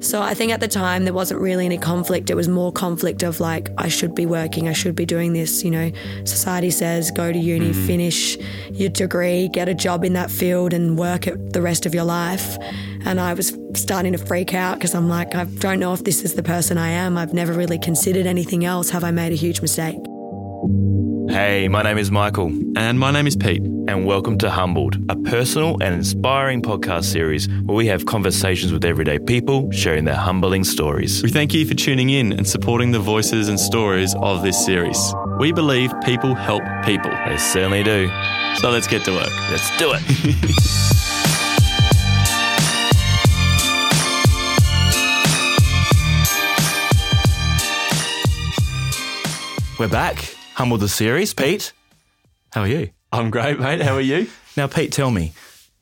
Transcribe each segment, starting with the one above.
So I think at the time there wasn't really any conflict. It was more conflict of like, I should be working, I should be doing this. You know, society says go to uni, mm-hmm. finish your degree, get a job in that field, and work it the rest of your life. And I was starting to freak out because I'm like, I don't know if this is the person I am. I've never really considered anything else. Have I made a huge mistake? Hey, my name is Michael, And my name is Pete. and welcome to Humbled, a personal and inspiring podcast series where we have conversations with everyday people sharing their humbling stories. We thank you for tuning in and supporting the voices and stories of this series. We believe people help people. They certainly do. So let's get to work. Let's do it. We're back. Humbled the series. Pete, how are you? I'm great, mate. How are you? Now, Pete, tell me,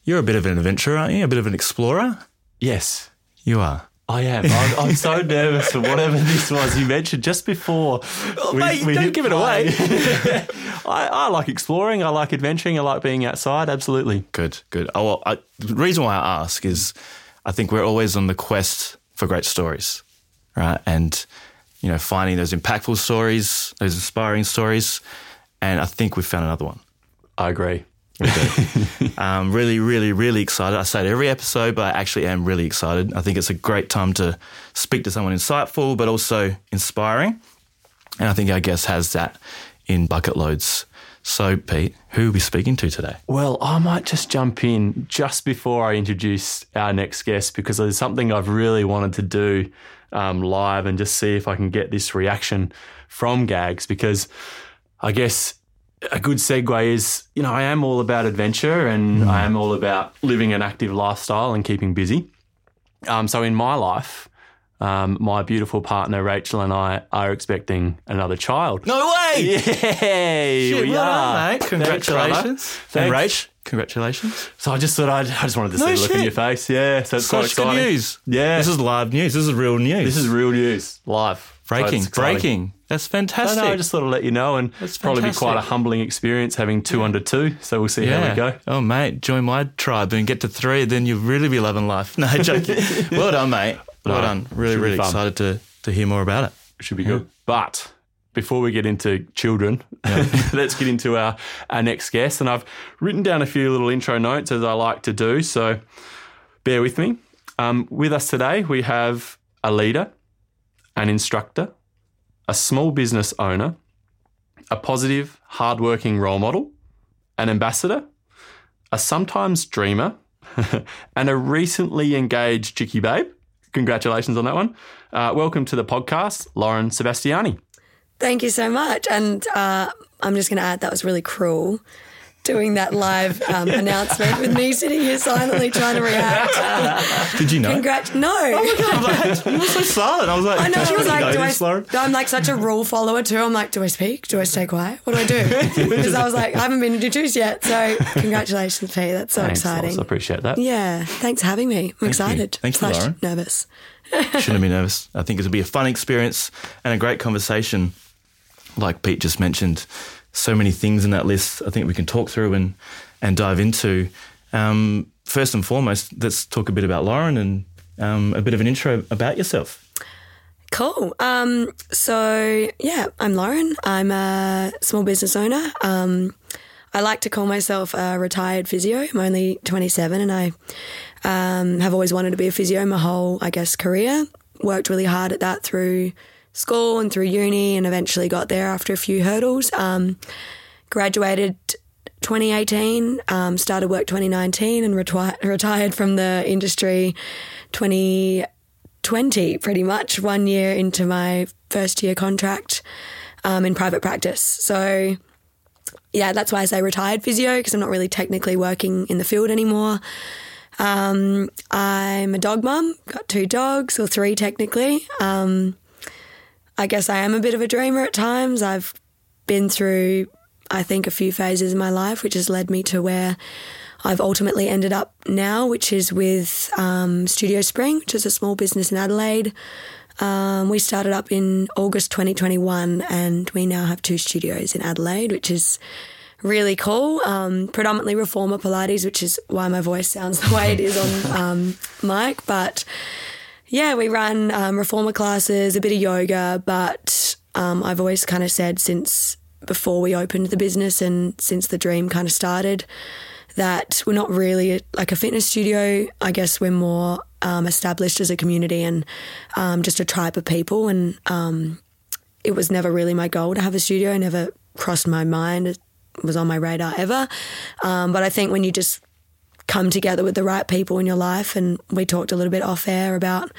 you're a bit of an adventurer, aren't you? A bit of an explorer? Yes, You are. I am. I'm, I'm so nervous for whatever this was you mentioned just before. Oh, we- mate, don't give it away. I, I like exploring. I like adventuring. I like being outside. Absolutely. Good, good. Oh, well, I, the reason why I ask is I think we're always on the quest for great stories, right? And, you know, finding those impactful stories, those inspiring stories. And I think we've found another one. I agree. Um, really, really, really excited. I say it every episode, but I actually am really excited. I think it's a great time to speak to someone insightful, but also inspiring. And I think our guest has that in bucket loads. So, Pete, who are we speaking to today? Well, I might just jump in just before I introduce our next guest because there's something I've really wanted to do um, live and just see if I can get this reaction from Gags because I guess a good segue is, you know, I am all about adventure and I am all about living an active lifestyle and keeping busy. Um, so in my life, um, my beautiful partner Rachel and I are expecting another child. No way! Yay! Shit, we well done, are. mate. Thanks. Congratulations. and Thanks. Rach, congratulations. So I just thought I'd, I just wanted to see No the look in your face. Yeah, so it's quite Such good exciting. news. Yeah. This is live news. This is real news. This is real news, live. Breaking. exciting. breaking. That's I fantastic. know. I just thought I'd let you know, and it's probably be quite a humbling experience having two under two. So we'll see how we go. Oh, mate, join my tribe and get to three. Then you'll really be loving life. No, joking. well done, mate. Well No, done. Really, really fun. excited to, to hear more about it. Should be good. But before we get into children, let's get into our, our next guest. And I've written down a few little intro notes as I like to do. So bear with me. Um, with us today, we have a leader, an instructor, a small business owner, a positive, hardworking role model, an ambassador, a sometimes dreamer, and a recently engaged chickie babe. Congratulations on that one. Uh, welcome to the podcast, Lauren Sebastiani. Thank you so much. And uh, I'm just going to add that was really cruel doing that live um, announcement with me sitting here silently trying to react. Did you know? Congrats. No. I was like, you were so silent. I was like, I know. She was like, do I, Lauren? I'm like such a rule follower too. I'm like, do I speak? Do I stay quiet? What do I do? Because I was like, I haven't been introduced yet. So congratulations, P. That's so Thanks, exciting. I appreciate that. Yeah. Thanks for having me. I'm excited. Thank you, Lauren. nervous. Shouldn't be nervous. I think it'll be a fun experience and a great conversation. Like Pete just mentioned, so many things in that list. I think we can talk through and and dive into. Um, first and foremost, let's talk a bit about Lauren and um, a bit of an intro about yourself. Cool. Um, so yeah, I'm Lauren. I'm a small business owner. Um, I like to call myself a retired physio. I'm only 27, and I um, have always wanted to be a physio my whole, I guess, career. Worked really hard at that through school and through uni, and eventually got there after a few hurdles. Um, graduated 2018, um, started work 2019, and retwi- retired from the industry 2020, pretty much one year into my first year contract um, in private practice. So, yeah, that's why I say retired physio because I'm not really technically working in the field anymore. Um, I'm a dog mum, got two dogs, or three technically. Um, I guess I am a bit of a dreamer at times. I've been through, I think, a few phases in my life, which has led me to where I've ultimately ended up now, which is with um, Studio Spring, which is a small business in Adelaide. Um, we started up in August 2021, and we now have two studios in Adelaide, which is really cool. Um, predominantly reformer Pilates, which is why my voice sounds the way it is on um, mic. But Yeah, we run um, reformer classes, a bit of yoga, but um, I've always kind of said since before we opened the business and since the dream kind of started that we're not really like a fitness studio. I guess we're more um, established as a community and um, just a tribe of people. And um, it was never really my goal to have a studio. It never crossed my mind. It was on my radar ever. Um, but I think when you just come together with the right people in your life, and we talked a little bit off air about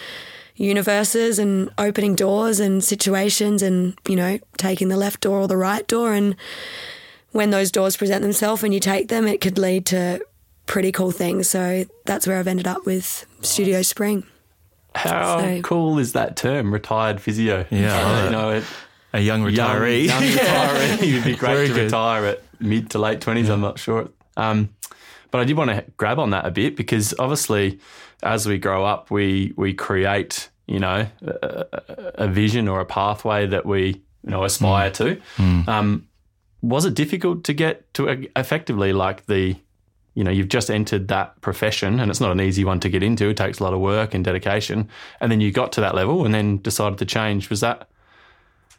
universes and opening doors and situations and, you know, taking the left door or the right door. And when those doors present themselves and you take them, it could lead to pretty cool things. So that's where I've ended up with Studio Spring. How So- cool is that term, retired physio? Yeah, I love you know, it, A young retiree. Young, young retiree. You'd be great Very to good. retire at mid to late 20s, I'm not sure. Um, but I did want to grab on that a bit because obviously, as we grow up, we we create, you know, a, a vision or a pathway that we, you know, aspire to. Um, was it difficult to get to e- effectively like the, you know, you've just entered that profession and it's not an easy one to get into. It takes a lot of work and dedication. And then you got to that level and then decided to change. Was that,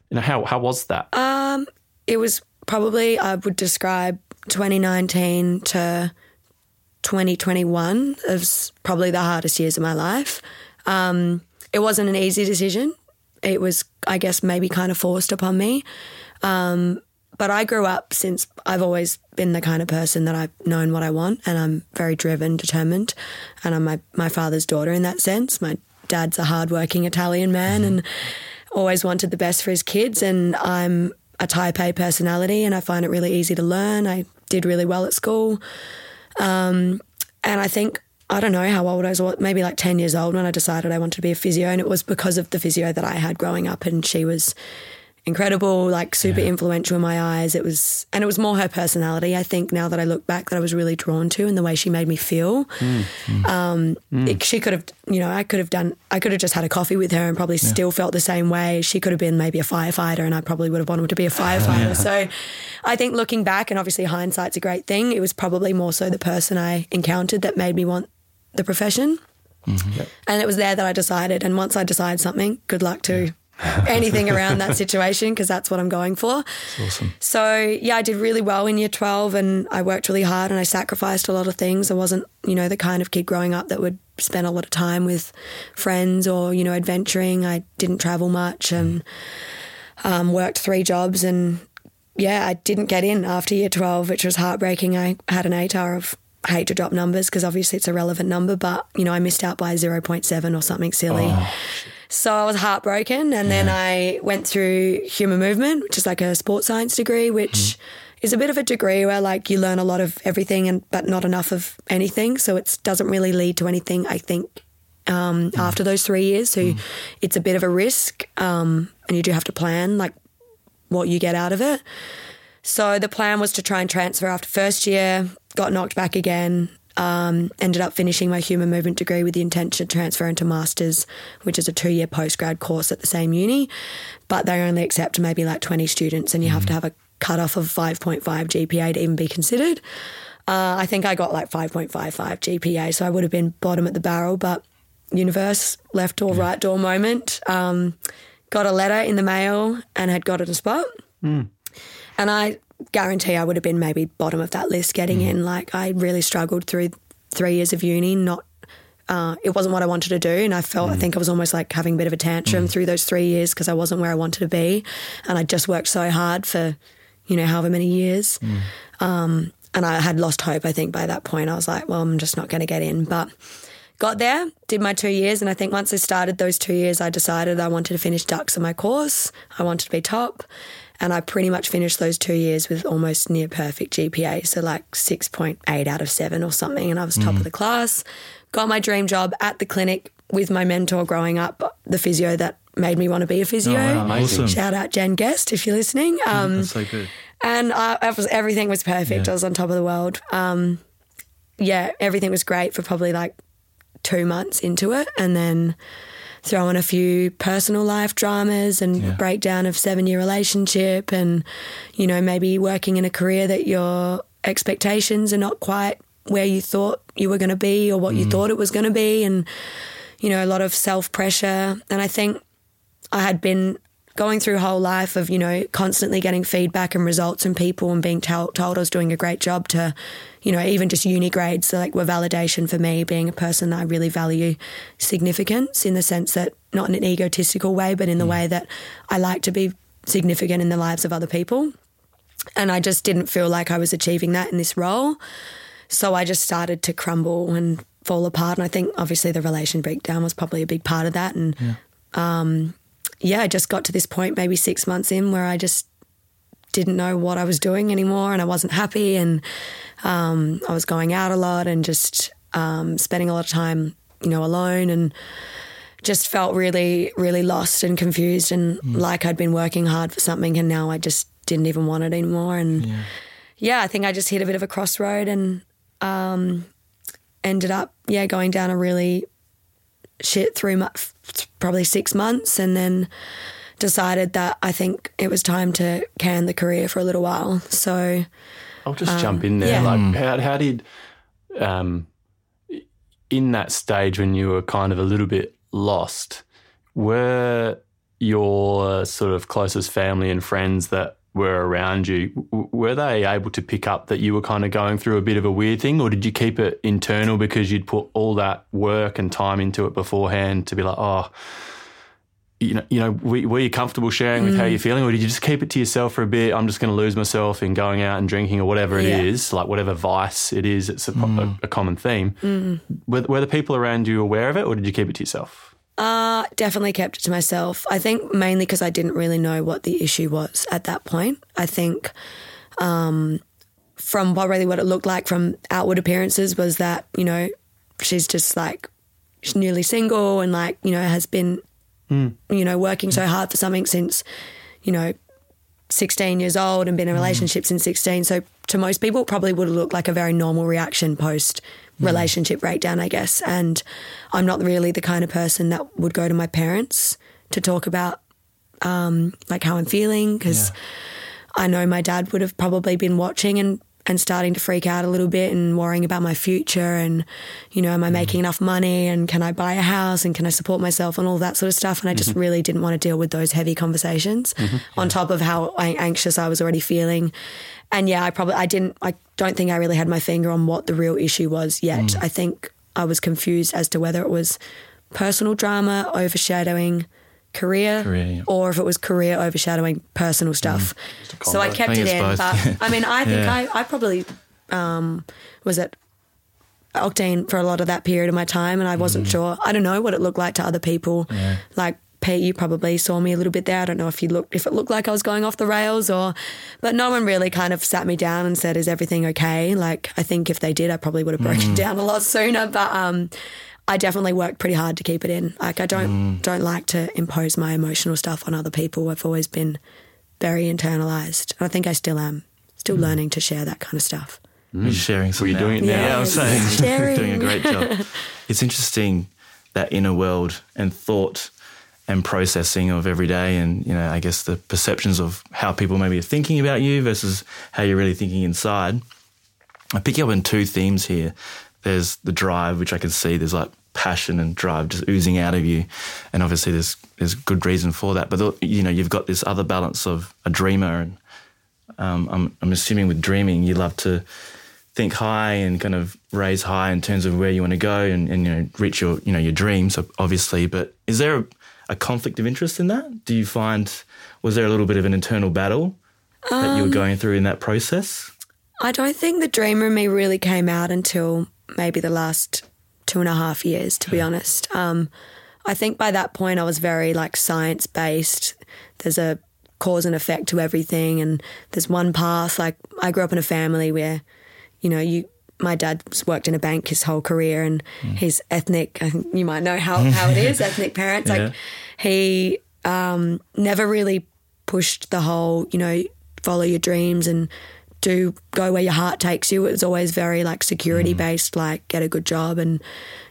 you know, how, how was that? Um, it was probably I would describe 2019 to 2021 as probably the hardest years of my life. Um, it wasn't an easy decision. It was, I guess, maybe kind of forced upon me. Um, but I grew up since I've always been the kind of person that I've known what I want, and I'm very driven, determined, and I'm my my father's daughter in that sense. My dad's a hardworking Italian man, and always wanted the best for his kids. And I'm a type A personality, and I find it really easy to learn. I did really well at school, um, and I think. I don't know how old I was, maybe like 10 years old when I decided I wanted to be a physio. And it was because of the physio that I had growing up. And she was incredible, like super influential in my eyes. It was, and it was more her personality. I think now that I look back, that I was really drawn to, and the way she made me feel. Mm, mm. Um, mm. it- she could have, you know, I could have done, I could have just had a coffee with her and probably still felt the same way. She could have been maybe a firefighter, and I probably would have wanted to be a firefighter. So, I think looking back, and obviously hindsight's a great thing. It was probably more so the person I encountered that made me want the profession. Mm-hmm. And it was there that I decided. And once I decide something, good luck to anything around that situation because that's what I'm going for. awesome. So, yeah, I did really well in year 12 and I worked really hard and I sacrificed a lot of things. I wasn't, you know, the kind of kid growing up that would spend a lot of time with friends or, you know, adventuring. I didn't travel much and um, worked three jobs and yeah, I didn't get in after year 12, which was heartbreaking. I had an ATAR of I hate to drop numbers because obviously it's a relevant number, but you know, I missed out by 0.7 or something silly. So I was heartbroken. And then I went through human movement, which is like a sports science degree, which is a bit of a degree where like you learn a lot of everything and but not enough of anything. So it doesn't really lead to anything, I think, um, after those three years. So it's a bit of a risk. Um, and you do have to plan like what you get out of it. So the plan was to try and transfer after first year, got knocked back again, um, ended up finishing my human movement degree with the intention to transfer into masters, which is a two year postgrad course at the same uni. But they only accept maybe like 20 students, and you have to have a cutoff of 5.5 GPA to even be considered. Uh, I think I got like 5.55 GPA, so I would have been bottom at the barrel, but universe, left door, right door moment. Um, got a letter in the mail and had got it a spot. And I guarantee I would have been maybe bottom of that list getting in. Like I really struggled through three years of uni, not uh, it wasn't what I wanted to do, and I felt I think I was almost like having a bit of a tantrum through those three years because I wasn't where I wanted to be, and I just worked so hard for, you know, however many years, um, and I had lost hope. I think by that point. I was like, well, I'm just not going to get in, but got there, did my two years, and I think once I started those two years, I decided I wanted to finish dux in my course. I wanted to be top, and I pretty much finished those two years with almost near perfect GPA, so like six point eight out of seven or something, and I was top of the class. Got my dream job at the clinic with my mentor growing up, the physio that made me want to be a physio. wow. Awesome. Shout out Jen Guest if you're listening. Um, That's so good. and I, I was everything was perfect. I was on top of the world. Um, yeah, everything was great for probably like two months into it, and then throw in a few personal life dramas and Yeah. breakdown of seven year relationship, and you know maybe working in a career that your expectations are not quite where you thought you were going to be or what you mm. thought it was going to be, and you know, a lot of self pressure. And I think I had been going through a whole life of, you know, constantly getting feedback and results from people and being told, told I was doing a great job to, you know, even just uni grades so like were validation for me being a person that I really value significance in the sense that not in an egotistical way, but in the way that I like to be significant in the lives of other people. And I just didn't feel like I was achieving that in this role. So I just started to crumble and fall apart. And I think obviously the relation breakdown was probably a big part of that. And um, yeah, I just got to this point maybe six months in where I just didn't know what I was doing anymore and I wasn't happy. And um, I was going out a lot and just um, spending a lot of time, you know, alone and just felt really, really lost and confused and like I'd been working hard for something and now I just didn't even want it anymore. And yeah, I think I just hit a bit of a crossroad and um, ended up, yeah, going down a really shit through mu- probably six months and then decided that I think it was time to can the career for a little while. So I'll just jump in there. yeah. Like, how, how did, um, in that stage when you were kind of a little bit lost, were your sort of closest family and friends that were around you, were they able to pick up that you were kind of going through a bit of a weird thing, or did you keep it internal because you'd put all that work and time into it beforehand to be like, oh, you know, you know, were, were you comfortable sharing with how Mm. you're feeling, or did you just keep it to yourself for a bit? I'm just going to lose myself in going out and drinking or whatever it Yeah. is, like whatever vice it is. It's a, a, a common theme. Mm. Were, were the people around you aware of it, or did you keep it to yourself? Uh, definitely kept it to myself. I think mainly because I didn't really know what the issue was at that point. I think um, from what really what it looked like from outward appearances was that you know she's just like she's newly single and like you know has been you know working so hard for something since you know 16 years old and been in a relationship since 16. So to most people, it probably would have looked like a very normal reaction post relationship breakdown, I guess. And I'm not really the kind of person that would go to my parents to talk about um, like how I'm feeling because I know my dad would have probably been watching and and starting to freak out a little bit and worrying about my future and you know am I mm-hmm. making enough money and can I buy a house and can I support myself and all that sort of stuff. And I just mm-hmm. really didn't want to deal with those heavy conversations mm-hmm. on top of how anxious I was already feeling. And yeah I probably I didn't I don't think I really had my finger on what the real issue was yet. Mm. I think I was confused as to whether it was personal drama overshadowing career, Career, yeah. or if it was career overshadowing personal stuff. So I kept I it in. both. But I mean, I think Yeah. I, I probably um, was at Octane for a lot of that period of my time, and I wasn't sure. I don't know what it looked like to other people. Like Pete, you probably saw me a little bit there. I don't know if you looked if it looked like I was going off the rails or, but no one really kind of sat me down and said, "Is everything okay?" Like I think if they did, I probably would have broken down a lot sooner. But um, I definitely worked pretty hard to keep it in. Like I don't mm. don't like to impose my emotional stuff on other people. I've always been very internalized. And I think I still am. Still mm. learning to share that kind of stuff. Mm. You're sharing some Were you're doing it now? Yeah, I'm Yes, saying sharing. doing a great job. It's interesting that inner world and thought and processing of every day, and you know, I guess the perceptions of how people maybe are thinking about you versus how you're really thinking inside. I pick up on two themes here. There's the drive, which I can see. There's like passion and drive just oozing out of you, and obviously there's there's good reason for that. But the, you know, you've got this other balance of a dreamer, and um, I'm I'm assuming with dreaming, you love to think high and kind of raise high in terms of where you want to go and, and you know reach your you know your dreams obviously but is there a, a conflict of interest in that do you find was there a little bit of an internal battle that you were going through in that process I don't think the dreamer in me really came out until maybe the last two and a half years, to be honest. Um, I think by that point I was very like science based. There's a cause and effect to everything, and there's one path. Like I grew up in a family where, you know, you. My dad's worked in a bank his whole career, and he's ethnic. I think you might know how, how it is. ethnic parents, Yeah. like he um, never really pushed the whole, you know, follow your dreams and do go where your heart takes you. It was always very like security mm. based, like get a good job and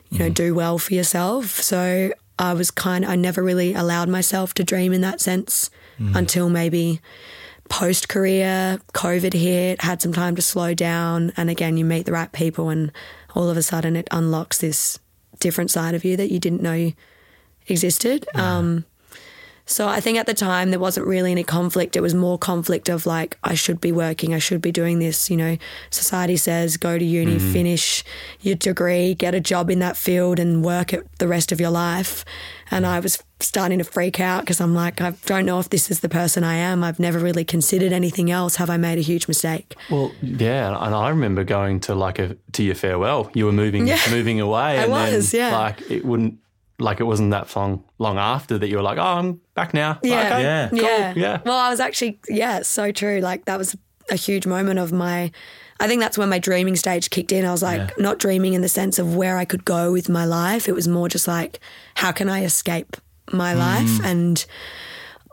you know mm. do well for yourself. So I was kind. I never really allowed myself to dream in that sense mm. until maybe post career, COVID hit, had some time to slow down, and again you meet the right people, and all of a sudden it unlocks this different side of you that you didn't know existed. Um, so I think at the time there wasn't really any conflict. It was more conflict of like, I should be working, I should be doing this. You know, society says go to uni, mm-hmm. finish your degree, get a job in that field, and work it the rest of your life. And I was starting to freak out because I'm like, I don't know if this is the person I am. I've never really considered anything else. Have I made a huge mistake? Well, yeah, and I remember going to like a to your farewell. You were moving Yeah. moving away. I and was, then, yeah. Like it wouldn't like it wasn't that long long after that you were like, oh, I'm back now. Yeah. Okay, Yeah. cool, Yeah. yeah. Well, I was actually, yeah, so true. Like that was a huge moment of my, I think that's when my dreaming stage kicked in. I was like, Yeah. not dreaming in the sense of where I could go with my life. It was more just like, how can I escape my life? And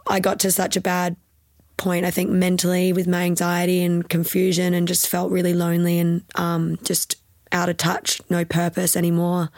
I got to such a bad point, I think, mentally with my anxiety and confusion and just felt really lonely and um, just out of touch, no purpose anymore.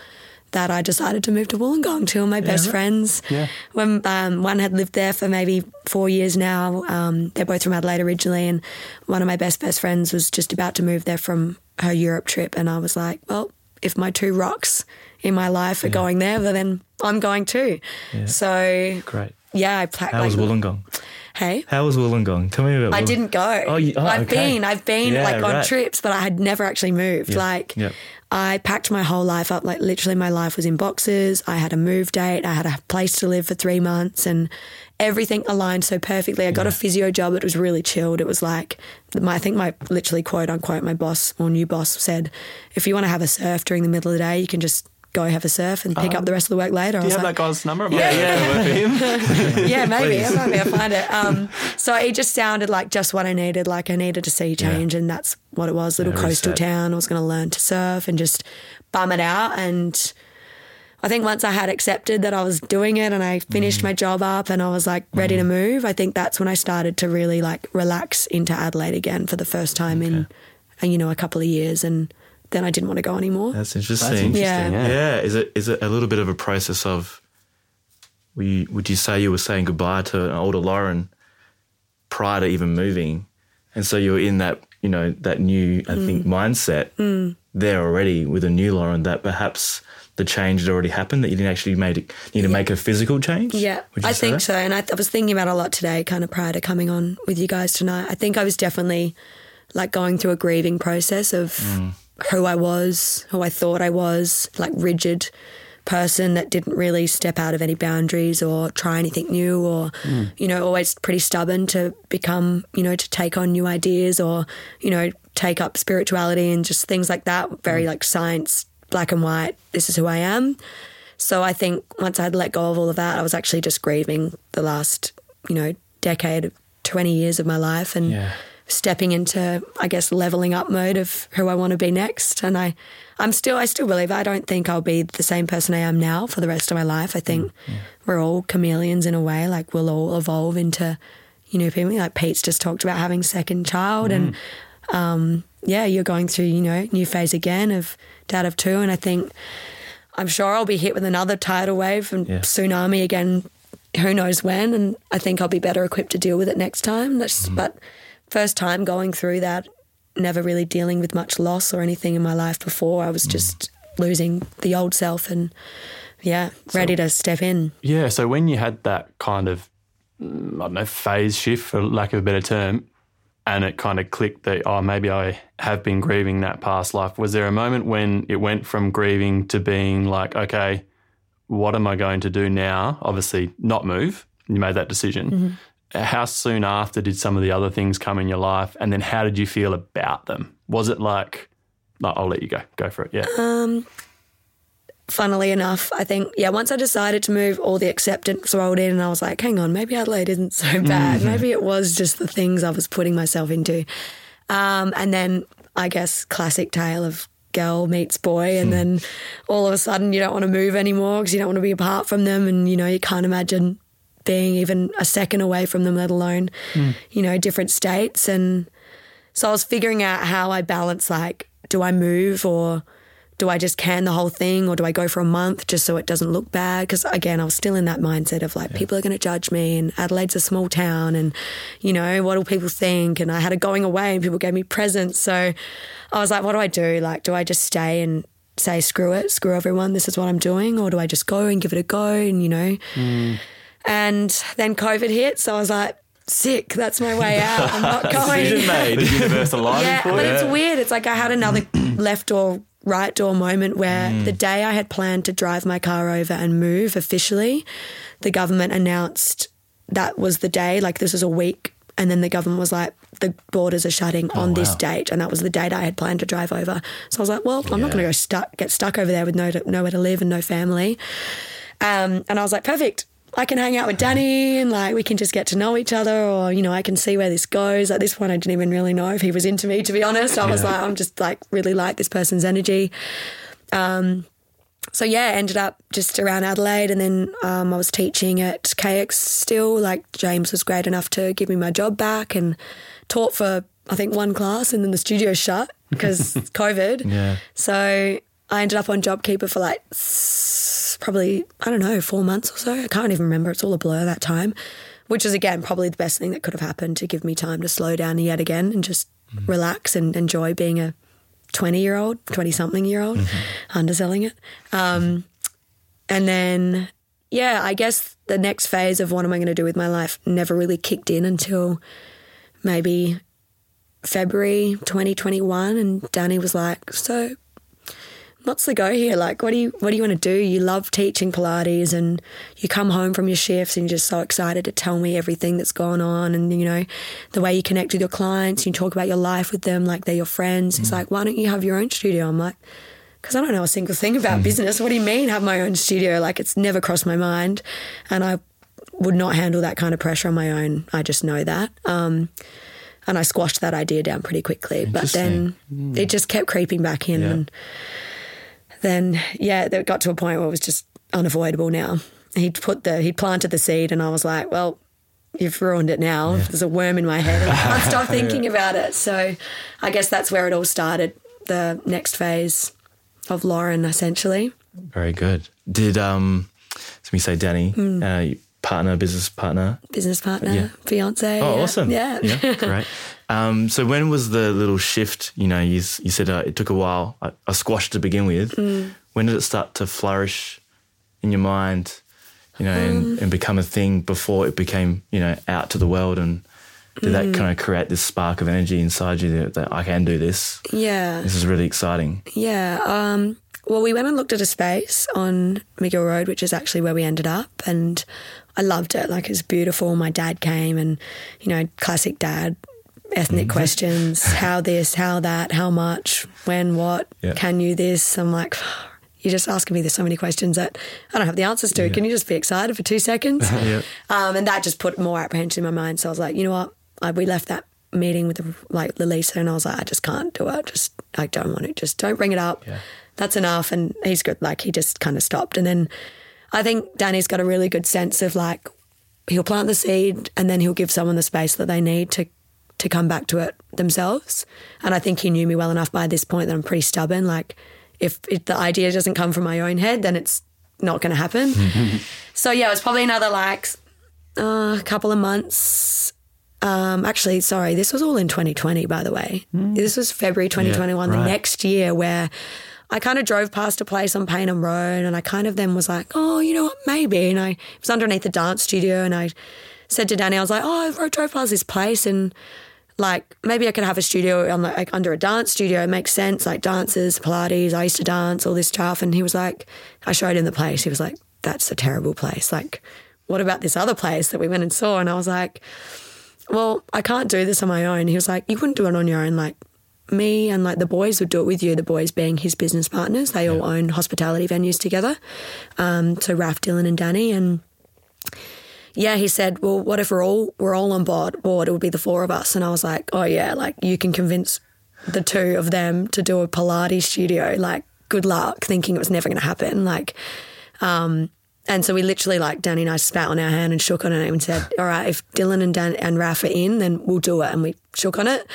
That I decided to move to Wollongong. Two of my best right. friends. Yeah. When um, one had lived there for maybe four years now. Um, they're both from Adelaide originally, and one of my best best friends was just about to move there from her Europe trip, and I was like, well, if my two rocks in my life are going there, well, then I'm going too. So Great. yeah, I pla- How like, was Wollongong? Hey. How was Wollongong? Tell me about. I didn't go. Oh, you- oh, I've okay. been, I've been Yeah, like on right. trips, but I had never actually moved. Yeah, Like, yeah. I packed my whole life up. Like, literally, my life was in boxes. I had a move date. I had a place to live for three months, and everything aligned so perfectly. I got a physio job. It was really chilled. It was like, my, I think my literally quote unquote, my boss or new boss said, if you want to have a surf during the middle of the day, you can just go have a surf and pick up the rest of the work later. Do you have like, that guy's number? Yeah, yeah. Work for him. yeah, maybe. Maybe I'll find it. Um, so it just sounded like just what I needed. Like I needed to see change, and that's what it was. Little Yeah, coastal reset. town. I was going to learn to surf and just bum it out. And I think once I had accepted that I was doing it, and I finished my job up, and I was like ready to move. I think that's when I started to really like relax into Adelaide again for the first time in, uh, you know, a couple of years, and then I didn't want to go anymore. That's interesting. That's interesting. Yeah. Yeah. Yeah. Is it is it a little bit of a process of? Were you, would you say you were saying goodbye to an older Lauren prior to even moving, and so you were in that you know that new I Mm. think mindset there already with a new Lauren that perhaps the change had already happened that you didn't actually made it, need to make a physical change. Yeah, I think that? so. And I, I was thinking about it a lot today, kind of prior to coming on with you guys tonight. I think I was definitely like going through a grieving process of Mm. Who I was, who I thought I was, like rigid person that didn't really step out of any boundaries or try anything new or Mm. you know always pretty stubborn to become you know to take on new ideas or you know take up spirituality and just things like that very like science black and white this is who I am so I think once I'd let go of all of that, I was actually just grieving the last, you know, decade, 20 years of my life and Yeah. Stepping into, I guess, leveling up mode of who I want to be next. And I, I'm still, I still believe, I don't think I'll be the same person I am now for the rest of my life. I think mm, we're all chameleons in a way, like we'll all evolve into, you know, people like Pete's just talked about having second child and, mm. um, yeah, you're going through, you know, new phase again of dad of two. And I think, I'm sure I'll be hit with another tidal wave and Yeah. tsunami again. Who knows when? And I think I'll be better equipped to deal with it next time. That's, mm. But first time going through that, never really dealing with much loss or anything in my life before. I was just losing the old self and yeah, ready to step in. Yeah. So when you had that kind of, mm, I don't know, phase shift, for lack of a better term, and it kind of clicked that, oh, maybe I have been grieving that past life. Was there a moment when it went from grieving to being like, okay, what am I going to do now? Obviously, not move. You made that decision. How soon after did some of the other things come in your life? And then how did you feel about them? Was it like, no, I'll let you go. Go for it. Yeah. Um, funnily enough, I think, yeah, once I decided to move, all the acceptance rolled in, and I was like, hang on, maybe Adelaide isn't so bad. Mm-hmm. Maybe it was just the things I was putting myself into. Um, and then I guess classic tale of girl meets boy, and hmm. then all of a sudden you don't want to move anymore because you don't want to be apart from them, and you know, you can't imagine being even a second away from them, let alone, hmm. you know, different states. And so I was figuring out how I balance like, do I move or do I just can the whole thing or do I go for a month just so it doesn't look bad? Because again, I was still in that mindset of like, people are going to judge me and Adelaide's a small town and, you know, what will people think? And I had a going away and people gave me presents. So I was like, what do I do? Like, do I just stay and say screw it, screw everyone, this is what I'm doing, or do I just go and give it a go and you know? Hmm. And then COVID hit, so I was like, sick, that's my way out. I'm not going. Decision made. The universe aligned Yeah, for but you. it's weird. It's like I had another left door, right door moment where Mm. the day I had planned to drive my car over and move officially, the government announced that was the day. Like this was a week, and then the government was like, the borders are shutting on this date, and that was the date I had planned to drive over. So I was like, well, I'm not going to go stuck, get stuck over there with no nowhere to live and no family. Um, and I was like, perfect. I can hang out with Danny and like we can just get to know each other, or you know, I can see where this goes. At this point, I didn't even really know if he was into me. To be honest, I was like, I'm just like really like this person's energy. Um, so yeah, ended up just around Adelaide, and then um, I was teaching at KX still. Like James was great enough to give me my job back, and taught for I think one class, and then the studio shut because COVID. Yeah. So I ended up on JobKeeper for like probably, I don't know, four months or so. I can't even remember. It's all a blur that time, which is again probably the best thing that could have happened to give me time to slow down yet again and just relax and enjoy being a 20 year old, 20 something year old, underselling it. Um, and then, yeah, I guess the next phase of what am I going to do with my life never really kicked in until maybe February 2021 and Danny was like, "So what's the go here? Like what do you what do you want to do? You love teaching Pilates and you come home from your shifts and you're just so excited to tell me everything that's gone on and you know the way you connect with your clients, you talk about your life with them like they're your friends. It's like, "Why don't you have your own studio?" I'm like, because I don't know a single thing about business. What do you mean have my own studio? Like it's never crossed my mind, and I would not handle that kind of pressure on my own. I just know that. Um, and I squashed that idea down pretty quickly. But then it just kept creeping back in, Yeah. and then yeah, it got to a point where it was just unavoidable. Now he'd put the he'd planted the seed, and I was like, well. You've ruined it now. There's a worm in my head. And I can't stop thinking about it. So I guess that's where it all started. The next phase of Lauren, essentially. Very good. Did um, so we say Danny, Hmm. uh, partner, business partner. business partner, Yeah. fiance. Oh, yeah. awesome. Yeah. yeah, great. Um, so when was the little shift? You know, you you said uh, it took a while. I, I squashed to begin with. Mm. When did it start to flourish in your mind? You know, Um. and, and become a thing before it became you know out to the world and. Did Mm. that kind of create this spark of energy inside you that, that I can do this? yeah. This is really exciting. Yeah. Um, well, we went and looked at a space on Magill Road, which is actually where we ended up. And I loved it. Like, it was beautiful. My dad came and, you know, classic dad, ethnic questions how this, how that, how much, when, what, Yeah. can you this? I'm like, you're just asking me there's so many questions that I don't have the answers to. Can you just be excited for two seconds? Yeah. Um, and that just put more apprehension in my mind. So I was like, you know what? I, we left that meeting with like Lisa, and I was like, I just can't do it. Just I don't want to. Just don't bring it up. Yeah. That's enough. And he's good. Like he just kind of stopped. And then I think Danny's got a really good sense of like he'll plant the seed, and then he'll give someone the space that they need to to come back to it themselves. And I think he knew me well enough by this point that I'm pretty stubborn. Like if, if the idea doesn't come from my own head, then it's not going to happen. so yeah, it was probably another like uh, a couple of months. Um, actually, sorry, this was all in 2020, by the way. This was February 2021, right. the next year, where I kind of drove past a place on Payneham Road and I kind of then was like, oh, you know what, maybe. And I was underneath the dance studio and I said to Danny, I was like, oh, I drove past this place and like maybe I could have a studio on like under a dance studio. It makes sense, like dances, Pilates. I used to dance, all this stuff. And he was like, I showed him the place. He was like, that's a terrible place. Like, what about this other place that we went and saw? And I was like, well, I can't do this on my own. He was like, you couldn't do it on your own. Like me and like the boys would do it with you. The boys being his business partners. They all own hospitality venues together. Um, so Raf, Dylan, and Danny. And yeah, he said, well, what if we're all we're all on board? Board, it would be the four of us. And I was like, oh yeah, like you can convince the two of them to do a Pilates studio. Like, good luck. Thinking it was never going to happen. Like, um, and so we literally like Danny and I spat on our hand and shook on it and said, "All right, if Dylan and Dan and Raf are in, then we'll do it." And we shook on it.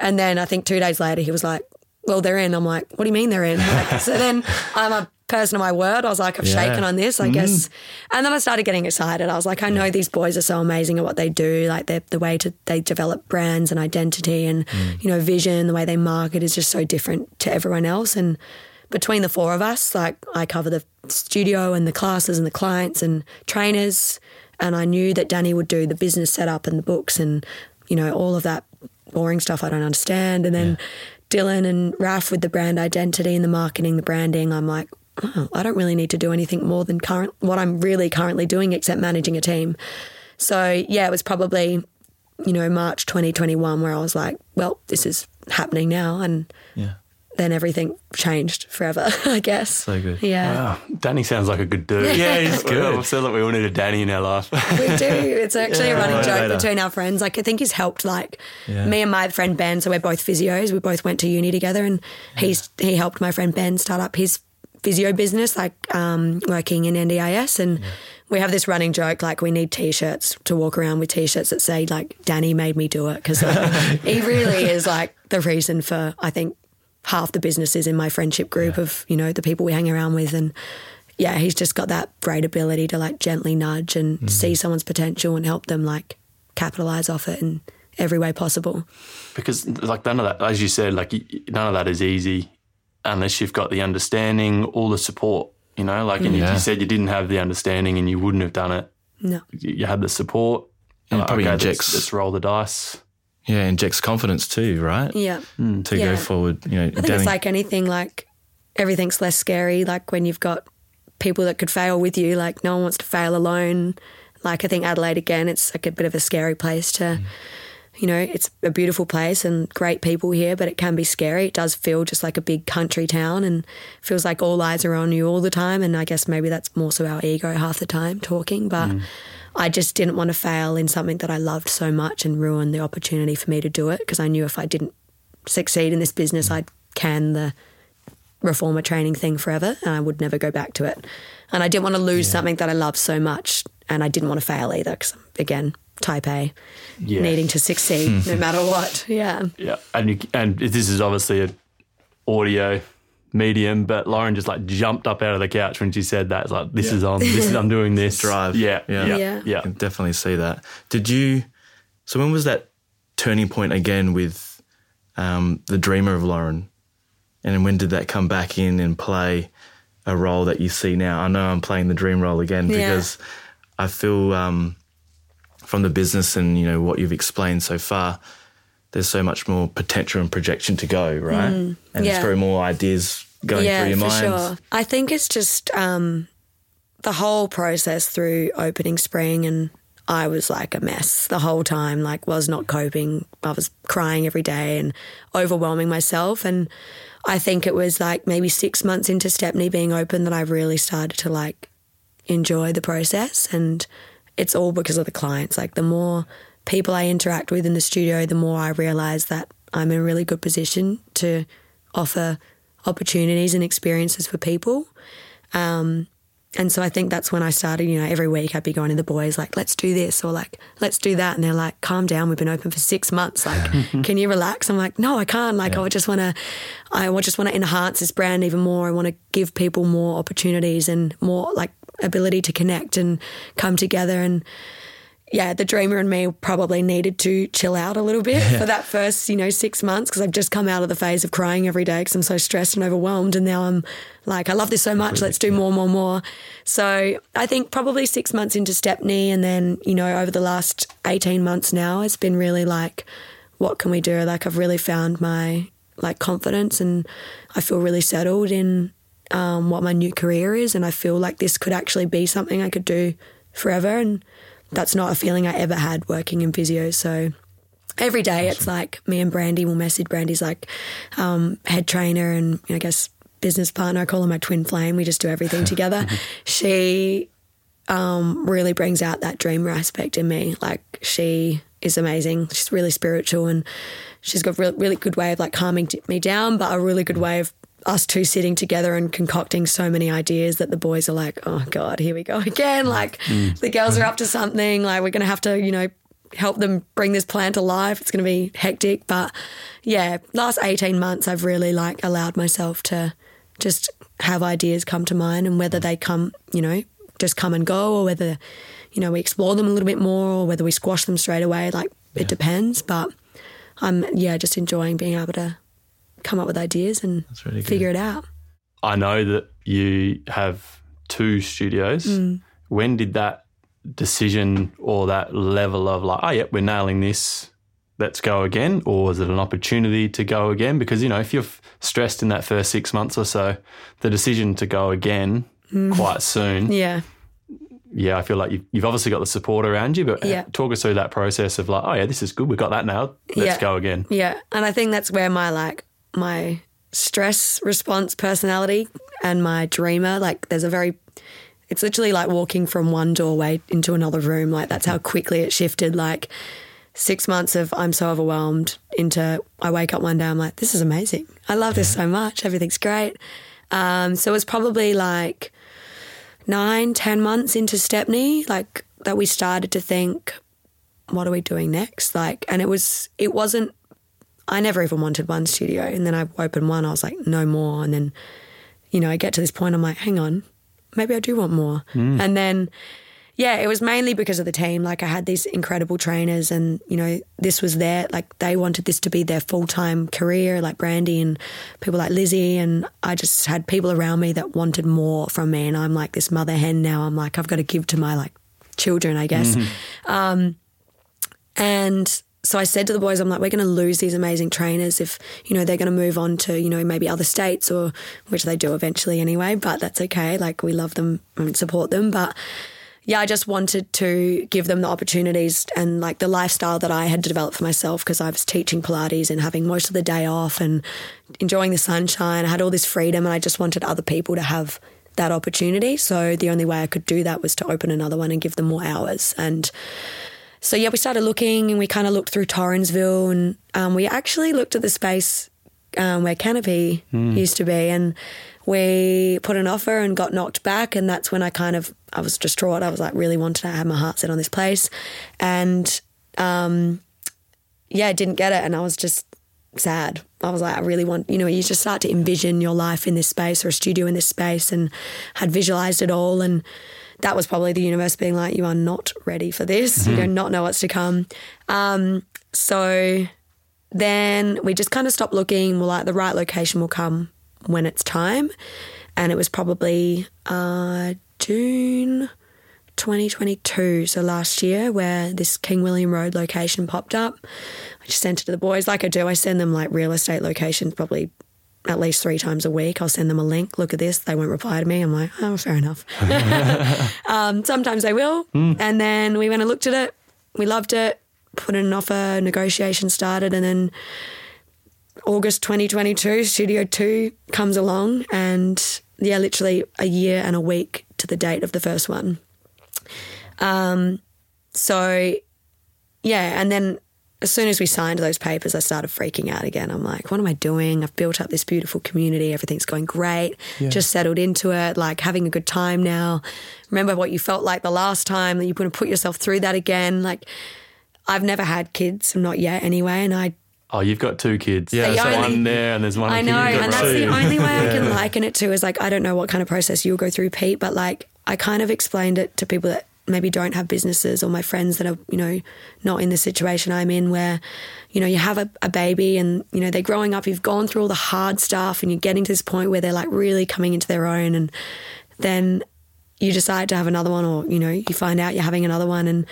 And then I think two days later, he was like, "Well, they're in." I'm like, "What do you mean they're in?" Like, so then I'm a person of my word. I was like, "I've Yeah. shaken on this, I mm. guess." And then I started getting excited. I was like, "I know these boys are so amazing at what they do. Like the way to they develop brands and identity and mm. you know vision, the way they market is just so different to everyone else." And between the four of us, like I cover the studio and the classes and the clients and trainers. And I knew that Danny would do the business setup and the books and, you know, all of that boring stuff I don't understand. And then Dylan and Raf with the brand identity and the marketing, the branding, I'm like, oh, I don't really need to do anything more than current what I'm really currently doing except managing a team. So yeah, it was probably, you know, March 2021 where I was like, well, this is happening now. And Yeah. then everything changed forever, I guess. So good. Yeah. Wow. Danny sounds like a good dude. Yeah, he's good. I feel like we all need a Danny in our life. We do. It's actually a running Motivator. joke between our friends. Like I think he's helped like Yeah. me and my friend Ben, so we're both physios. We both went to uni together and he's he helped my friend Ben start up his physio business, like um, working in NDIS and we have this running joke like we need t-shirts to walk around with t-shirts that say like Danny made me do it because he really is like the reason for I think half the businesses in my friendship group of you know the people we hang around with and yeah he's just got that great ability to like gently nudge and see someone's potential and help them like capitalize off it in every way possible. Because like none of that, as you said, like none of that is easy unless you've got the understanding, all the support. You know, like and you, Yeah. you said you didn't have the understanding and you wouldn't have done it. no You you had the support. And Like, probably okay, injects- let's, let's roll the dice. Yeah, injects confidence too, right? yeah hmm. To Yeah. go forward. You know, I think Danny- it's like anything like everything's less scary like when you've got people that could fail with you like no one wants to fail alone like I think Adelaide again it's like a bit of a scary place to hmm. You know it's a beautiful place and great people here but it can be scary. It does feel just like a big country town and feels like all eyes are on you all the time. And I guess maybe that's more so our ego half the time talking but mm. I just didn't want to fail in something that I loved so much and ruin the opportunity for me to do it because I knew if I didn't succeed in this business, I'd can the reformer training thing forever and I would never go back to it. And I didn't want to lose something that I loved so much and I didn't want to fail either because, again, type A, Yeah. needing to succeed no matter what. Yeah. Yeah, and you, and this is obviously an audio medium, but Lauren just like jumped up out of the couch when she said that. It's like this is on. This is I'm doing this. Drive. Yeah, Yeah. yeah, Yeah. yeah. I can definitely see that. Did you? So when was that turning point again with um, the Dreamer of Lauren, and when did that come back in and play a role that you see now? I know I'm playing the dream role again Yeah. because I feel um, from the business and you know what you've explained so far, there's so much more potential and projection to go, right? and Mm. yeah. there's very more ideas going yeah, through your for mind. sure. I think it's just um, the whole process through opening spring, and I was like a mess the whole time. Like, was not coping. I was crying every day and overwhelming myself. And I think it was like maybe six months into Stepney being open that I really started to like enjoy the process. And it's all because of the clients. Like, the more people I interact with in the studio, the more I realize that I'm in a really good position to offer opportunities and experiences for people. Um, and so I think that's when I started, you know, every week I'd be going to the boys like, let's do this or like, let's do that. And they're like, calm down. We've been open for six months. Like, can you relax? I'm like, no, I can't. Like, I would just want to, I would just want to enhance this brand even more. I want to give people more opportunities and more like ability to connect and come together. And yeah, the dreamer and me probably needed to chill out a little bit for that first, you know, six months because I've just come out of the phase of crying every day because I'm so stressed and overwhelmed. And now I'm like, I love this so much. Let's do more, more, more. So I think probably six months into Stepney and then, you know, over the last 18 months now, it's been really like, what can we do? Like, I've really found my like confidence and I feel really settled in um, what my new career is. And I feel like this could actually be something I could do forever. And that's not a feeling I ever had working in physio. So every day it's like me and Brandy will message. Brandy's like um, head trainer and I guess business partner. I call her my twin flame. We just do everything together. She um, really brings out that dreamer aspect in me. Like she is amazing. She's really spiritual and she's got a really, really good way of like calming me down, but a really good way of us two sitting together and concocting so many ideas that the boys are like, oh God, here we go again. Like mm. the girls are up to something. Like we're going to have to, you know, help them bring this plan to life. It's going to be hectic. But yeah, last 18 months, I've really like allowed myself to just have ideas come to mind and whether they come, you know, just come and go or whether, you know, we explore them a little bit more or whether we squash them straight away. Like it depends. But I'm, yeah, just enjoying being able to come up with ideas and really good. figure it out. I know that you have two studios. Mm. When did that decision or that level of like, oh, yep, we're nailing this, let's go again? Or was it an opportunity to go again? Because, you know, if you're stressed in that first six months or so, the decision to go again Mm. quite soon, Yeah. yeah, I feel like you've, you've obviously got the support around you, but Yeah. talk us through that process of like, oh, yeah, this is good. We've got that now. Let's Yeah. go again. Yeah. And I think that's where my like my stress response personality and my dreamer, like there's a very it's literally like walking from one doorway into another room. Like that's how quickly it shifted. Like six months of I'm so overwhelmed into I wake up one day, I'm like, this is amazing. I love this so much. Everything's great. Um, so it was probably like nine, ten months into Stepney, like that we started to think, what are we doing next? Like, and it was, it wasn't, I never even wanted one studio. And then I opened one, I was like, no more. And then, you know, I get to this point, I'm like, hang on, maybe I do want more. And then, yeah, it was mainly because of the team. Like I had these incredible trainers, and you know, this was their like they wanted this to be their full time career. Like Brandy and people like Lizzie, and I just had people around me that wanted more from me. And I'm like this mother hen now. I'm like I've got to give to my like children, I guess. Um, and so I said to the boys, I'm like, we're going to lose these amazing trainers if, you know, they're going to move on to, you know, maybe other states or, which they do eventually anyway, but that's okay. Like we love them and support them. But yeah, I just wanted to give them the opportunities and like the lifestyle that I had developed for myself because I was teaching Pilates and having most of the day off and enjoying the sunshine. I had all this freedom and I just wanted other people to have that opportunity. So the only way I could do that was to open another one and give them more hours. And so yeah, we started looking and we kind of looked through Torrensville and um, we actually looked at the space um, where Canopy used to be and we put an offer and got knocked back and that's when I kind of I was distraught. I was like really wanted to have my heart set on this place and um, yeah, I didn't get it and I was just sad. I was like, I really want, you know, you just start to envision your life in this space or a studio in this space and had visualized it all and that was probably the universe being like, you are not ready for this. You do not know what's to come. Um, so then we just kind of stopped looking. We're like, the right location will come when it's time. And it was probably uh, June 2022, so last year, where this King William Road location popped up. I just sent it to the boys like I do. I send them like real estate locations probably at least three times a week. I'll send them a link. Look at this. They won't reply to me. I'm like, oh, fair enough. um, sometimes they will. And then we went and looked at it. We loved it. Put in an offer. Negotiation started, and then August 2022, Studio Two comes along, and yeah, literally a year and a week to the date of the first one. Um, so yeah, and then as soon as we signed those papers, I started freaking out again. I'm like, what am I doing? I've built up this beautiful community. Everything's going great. Just settled into it, like having a good time now. Remember what you felt like the last time that you want to put yourself through that again. Like, I've never had kids, I'm not yet anyway. And I Oh, you've got two kids. Yeah, there's only- one there and there's one. I know, and that's two. the only way I can liken it to is like I don't know what kind of process you'll go through, Pete, but like I kind of explained it to people that maybe don't have businesses or my friends that are you know not in the situation I'm in where you know you have a, a baby and you know they're growing up, you've gone through all the hard stuff, and you're getting to this point where they're like really coming into their own, and then you decide to have another one, or you know you find out you're having another one, and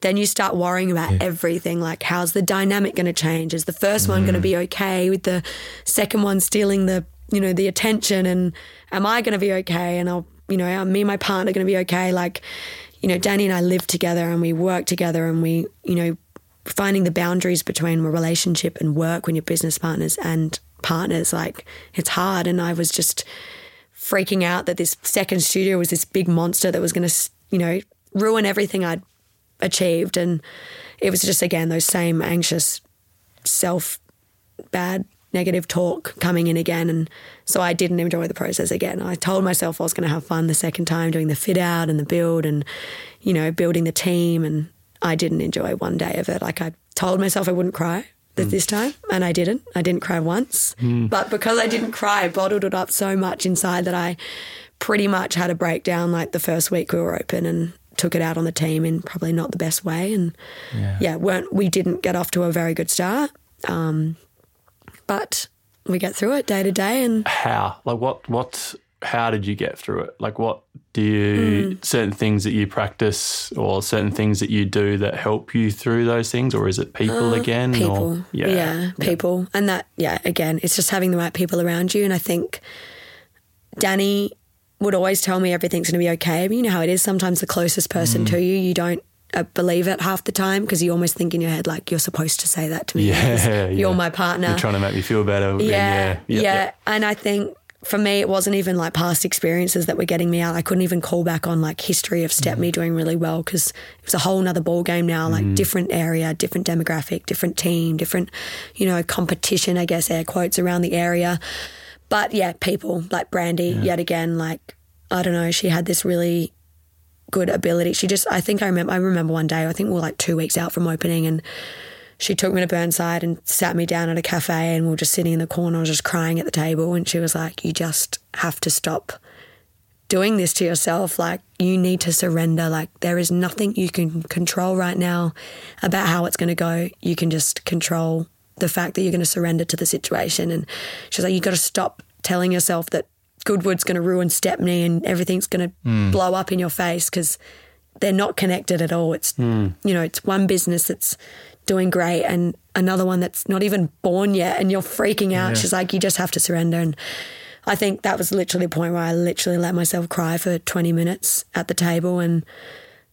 then you start worrying about everything like how's the dynamic going to change? Is the first one going to mm. be okay with the second one stealing the you know the attention and am i going to be okay? And i'll you know are me and my partner going to be okay? Like you know danny and i live together and we work together and we you know finding the boundaries between a relationship and work when you're business partners and partners like it's hard. And i was just freaking out that this second studio was this big monster that was going to you know ruin everything i'd achieved. And it was just again those same anxious self bad negative talk coming in again and so I didn't enjoy the process again. I told myself I was going to have fun the second time doing the fit out and the build and you know building the team and I didn't enjoy one day of it. Like I told myself I wouldn't cry th- this time and I didn't. I didn't cry once. But because I didn't cry, I bottled it up so much inside that I pretty much had a breakdown like the first week we were open and took it out on the team in probably not the best way and yeah, weren't we didn't get off to a very good start um, but we get through it day to day. And How? Like what? What? How did you get through it? Like what do you Hmm. certain things that you practice or certain things that you do that help you through those things, or is it people again? Uh, people. Or, yeah. people. And that, yeah, again, it's just having the right people around you. And I think Danny would always tell me everything's going to be okay. But you know how it is. Sometimes the closest person Mm. to you, you don't Uh, believe it half the time because you almost think in your head, like, you're supposed to say that to me. Yeah, You're yeah. my partner. You're trying to make me feel better. yeah, yeah, yeah, And I think for me, it wasn't even like past experiences that were getting me out. I couldn't even call back on like history of Step mm-hmm. Me doing really well because it was a whole nother ball game now. Like mm. different area, different demographic, different team, different, you know, competition. I guess air quotes around the area. But yeah, people like Brandy. Yet again, like I don't know, she had this really good ability. She just, I think I remember, I remember one day, I think we were like two weeks out from opening and she took me to Burnside and sat me down at a cafe and we were just sitting in the corner, just crying at the table. And she was like, You just have to stop doing this to yourself. Like, you need to surrender. Like, there is nothing you can control right now about how it's going to go. You can just control the fact that you're going to surrender to the situation. And she's like, You got to stop telling yourself that Goodwood's going to ruin Stepney and everything's going to blow up in your face because they're not connected at all. It's you know, it's one business that's doing great and another one that's not even born yet and you're freaking out. She's like, you just have to surrender. And I think that was literally the point where I literally let myself cry for 20 minutes at the table and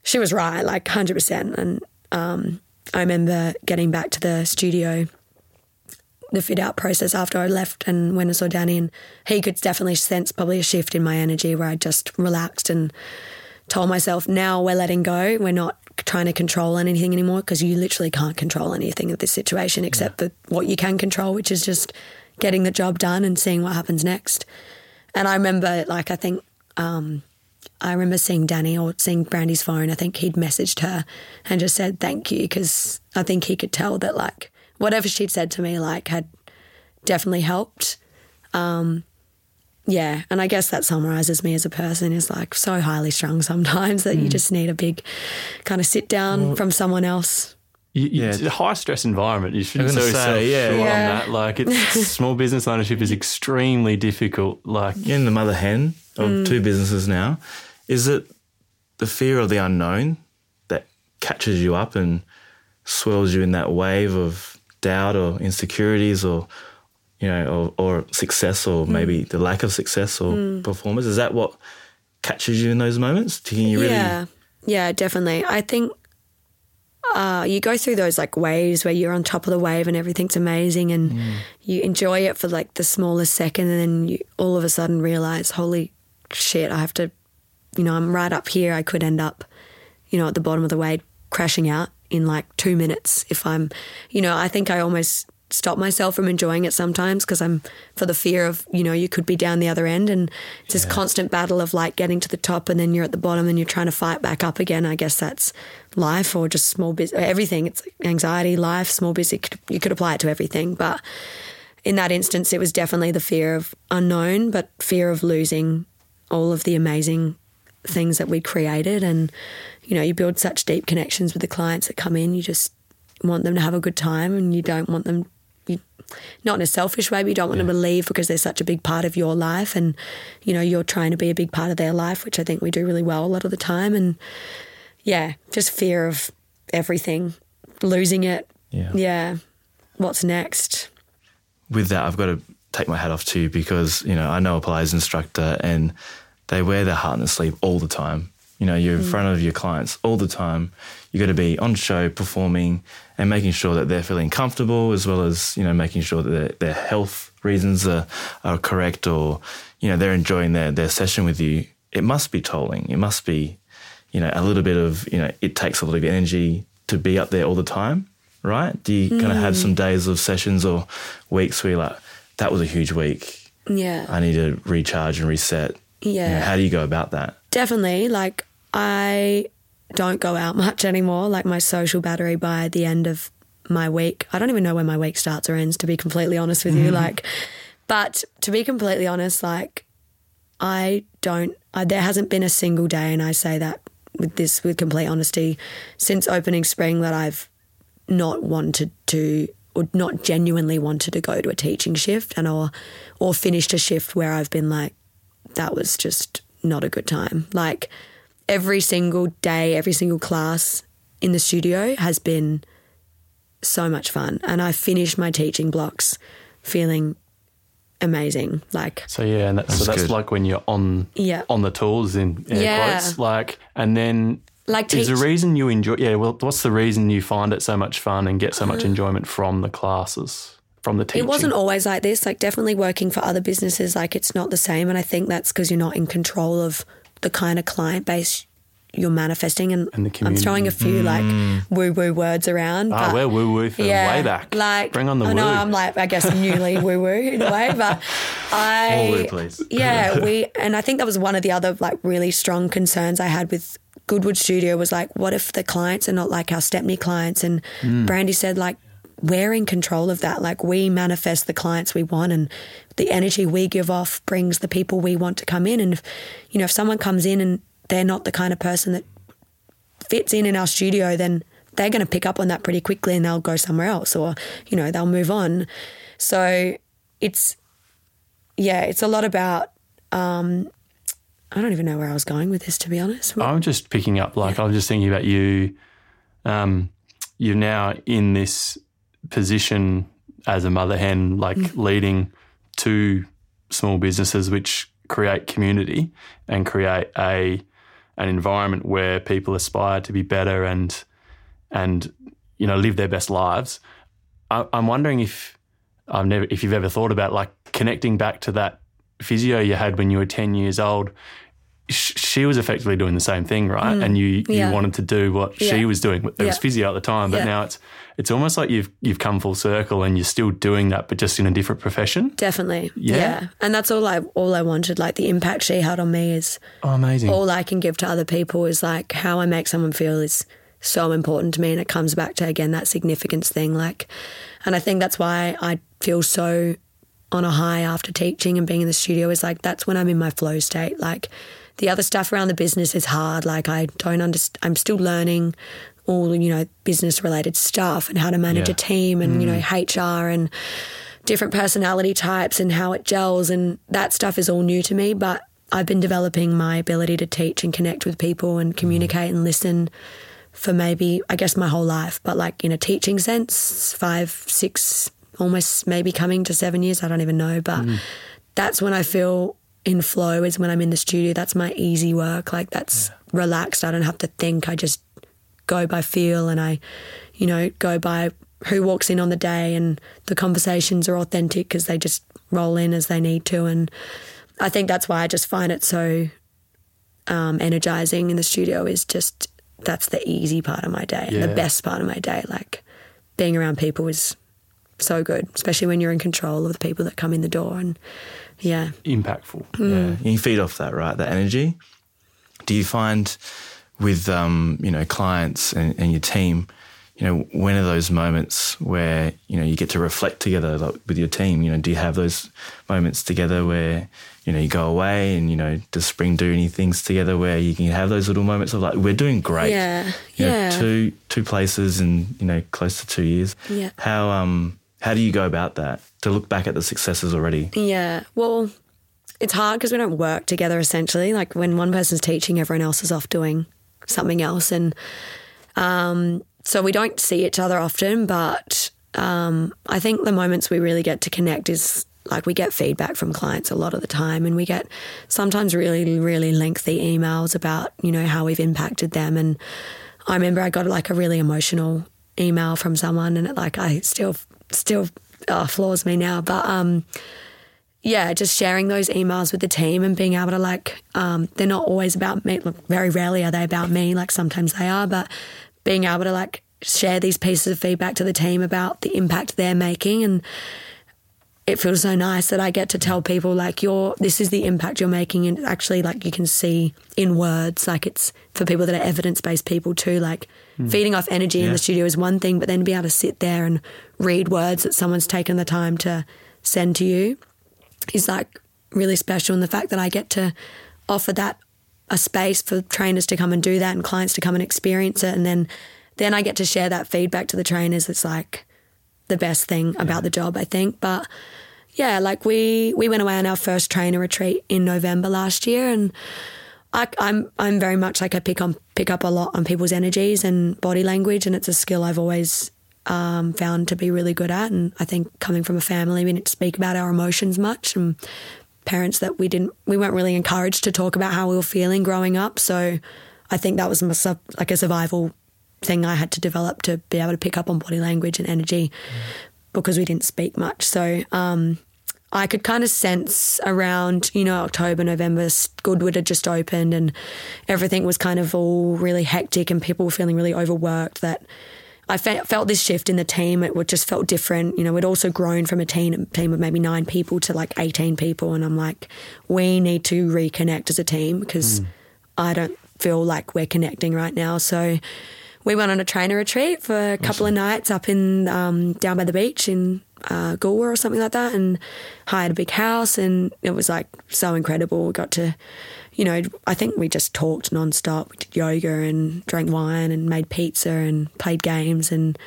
she was right, like 100%. And um, I remember getting back to the studio the fit out process after I left and when I saw Danny and he could definitely sense probably a shift in my energy where I just relaxed and told myself now we're letting go. We're not trying to control anything anymore because you literally can't control anything of this situation except for what you can control, which is just getting the job done and seeing what happens next. And I remember, like, I think um, I remember seeing Danny or seeing Brandy's phone. I think he'd messaged her and just said thank you because I think he could tell that, like, whatever she'd said to me, like, had definitely helped. Um, yeah, and I guess that summarizes me as a person is like so highly strung sometimes that you just need a big kind of sit down from someone else. You, you, Yeah. It's a high stress environment. You shouldn't gonna say, yeah. short Yeah. on that. Like, it's small business ownership is extremely difficult. Like, You're in the mother hen of two businesses now. Is it the fear of the unknown that catches you up and swirls you in that wave of doubt or insecurities or you know or, or success or mm. maybe the lack of success or mm. performance? Is that what catches you in those moments? Can you really Yeah, yeah, definitely. I think uh, you go through those like waves where you're on top of the wave and everything's amazing and mm. you enjoy it for like the smallest second and then you all of a sudden realize, holy shit, I have to, you know, I'm right up here. I could end up, you know, at the bottom of the wave crashing out in like two minutes if I'm, you know, I think I almost stop myself from enjoying it sometimes because I'm for the fear of, you know, you could be down the other end and it's this constant battle of like getting to the top and then you're at the bottom and you're trying to fight back up again. I guess that's life or just small business, everything. It's anxiety, life, small business. You could, you could apply it to everything. But in that instance, it was definitely the fear of unknown, but fear of losing all of the amazing things that we created. And, you know, you build such deep connections with the clients that come in. You just want them to have a good time and you don't want them, you, not in a selfish way, but you don't want them to leave because they're such a big part of your life. And, you know, you're trying to be a big part of their life, which I think we do really well a lot of the time. And yeah, just fear of everything, losing it. Yeah. Yeah. What's next? with that, I've got to take my hat off to you because, you know, I know a Pilates instructor and they wear their heart on their sleeve all the time. You know, you're in front of your clients all the time. You got to be on show, performing, and making sure that they're feeling comfortable, as well as you know making sure that their, their health reasons are, are correct, or you know they're enjoying their their session with you. It must be tolling. It must be, you know, a little bit of you know. It takes a lot of energy to be up there all the time, right? Do you kind of have some mm. days of sessions or weeks where you're like, that was a huge week. Yeah. I need to recharge and reset. You know, Yeah. how do you go about that? Definitely. Like, I don't go out much anymore. Like, my social battery by the end of my week, I don't even know when my week starts or ends, to be completely honest with you. Mm-hmm. Like, but to be completely honest, like, I don't, I, there hasn't been a single day, and I say that with this, with complete honesty, since opening spring that I've not wanted to or not genuinely wanted to go to a teaching shift and or or finished a shift where I've been like, that was just not a good time. Like every single day, every single class in the studio has been so much fun. And I finished my teaching blocks feeling amazing. Like So yeah, and that's, so That's that's good. like when you're on Yeah. on the tools in air Yeah. quotes, like, and then Like is the teach- reason you enjoy? Yeah, well, what's the reason you find it so much fun and get so much uh-huh. enjoyment from the classes, from the teaching? It wasn't always like this. Like definitely working for other businesses, like it's not the same. And I think that's because you're not in control of the kind of client base you're manifesting. And, And the I'm throwing a few like woo woo words around. Ah, but- we're woo woo for way back. Like bring on the I woo. No, I'm like I guess newly woo woo in a way, but I More woo, please. yeah we and I think that was one of the other like really strong concerns I had with Goodwood Studio was like what if the clients are not like our Stepney clients and Mm. Brandy said like we're in control of that like we manifest the clients we want and the energy we give off brings the people we want to come in and if you know if someone comes in and they're not the kind of person that fits in in our studio, then they're going to pick up on that pretty quickly and they'll go somewhere else or, you know, they'll move on. So it's, yeah, it's a lot about, um, I don't even know where I was going with this, to be honest. I'm just picking up, like, I'm just thinking about you. Um, you're now in this position as a mother hen, like Mm. leading two small businesses which create community and create a an environment where people aspire to be better and and you know live their best lives. I, I'm wondering if I've never if you've ever thought about like connecting back to that physio you had when you were 10 years old sh- she was effectively doing the same thing, right? And you you Mm. Yeah. wanted to do what Yeah. she was doing. It was Yeah. physio at the time, but now it's it's almost like you've you've come full circle and you're still doing that, but just in a different profession. Definitely. Yeah. And that's all I all I wanted. Like the impact she had on me is Oh, amazing! all I can give to other people is like how I make someone feel is so important to me and it comes back to again that significance thing like and I think that's why I feel so on a high after teaching and being in the studio is like that's when I'm in my flow state like the other stuff around the business is hard. Like I don't understand I'm still learning all you know business related stuff and how to manage Yeah. a team and you know mm. HR and different personality types and how it gels and that stuff is all new to me. But I've been developing my ability to teach and connect with people and mm. communicate and listen for maybe I guess my whole life. But like in a teaching sense 5 6 almost maybe coming to 7 years I don't even know. But mm. that's when I feel in flow is when I'm in the studio that's my easy work like that's relaxed I don't have to think I just go by feel and I, you know, go by who walks in on the day and the conversations are authentic because they just roll in as they need to. And I think that's why I just find it so um, energizing in the studio is just that's the easy part of my day and the best part of my day. Like being around people is so good, especially when you're in control of the people that come in the door. And yeah, Impactful. Mm. Yeah, you feed off that, right? That energy. Do you find with um, you know clients and, and your team, you know, when are those moments where you know you get to reflect together like, with your team? You know, do you have those moments together where you know you go away and you know does Spring do any things together where you can have those little moments of like we're doing great. Yeah, You know, yeah. two two places in you know close to two years. Yeah. How um how do you go about that to look back at the successes already? Yeah. Well, it's hard because we don't work together essentially. Like when one person's teaching, everyone else is off doing something else. And um, so we don't see each other often, but um, I think the moments we really get to connect is like we get feedback from clients a lot of the time and we get sometimes really, really lengthy emails about, you know, how we've impacted them. And I remember I got like a really emotional email from someone and it like I still still uh, floors me now. But um yeah, just sharing those emails with the team and being able to like, um, they're not always about me. Look, very rarely are they about me. Like sometimes they are, but being able to like share these pieces of feedback to the team about the impact they're making and it feels so nice that I get to tell people like you're this is the impact you're making and actually like you can see in words like it's for people that are evidence based people too like Hmm. feeding off energy in the studio is one thing but then to be able to sit there and read words that someone's taken the time to send to you is like really special. And the fact that I get to offer that a space for trainers to come and do that and clients to come and experience it and then then I get to share that feedback to the trainers it's like the best thing about the job, I think. But yeah, like we we went away on our first trainer retreat in November last year, and I, I'm I'm very much like I pick on pick up a lot on people's energies and body language, and it's a skill I've always um, found to be really good at. And I think coming from a family, we didn't speak about our emotions much, and parents that we didn't we weren't really encouraged to talk about how we were feeling growing up. So I think that was my, like a survival thing I had to develop to be able to pick up on body language and energy because we didn't speak much. So um, I could kind of sense around, you know, October, November, Goodwood had just opened and everything was kind of all really hectic and people were feeling really overworked that I fe- felt this shift in the team. It would just felt different. You know, we'd also grown from a team, team of maybe nine people to like 18 people. And I'm like, we need to reconnect as a team because hmm. I don't feel like we're connecting right now. So we went on a trainer retreat for a couple of nights up in um, down by the beach in uh, Goolwa or something like that, and hired a big house, and it was like so incredible. We got to, you know, I think we just talked nonstop. We did yoga and drank wine and made pizza and played games, and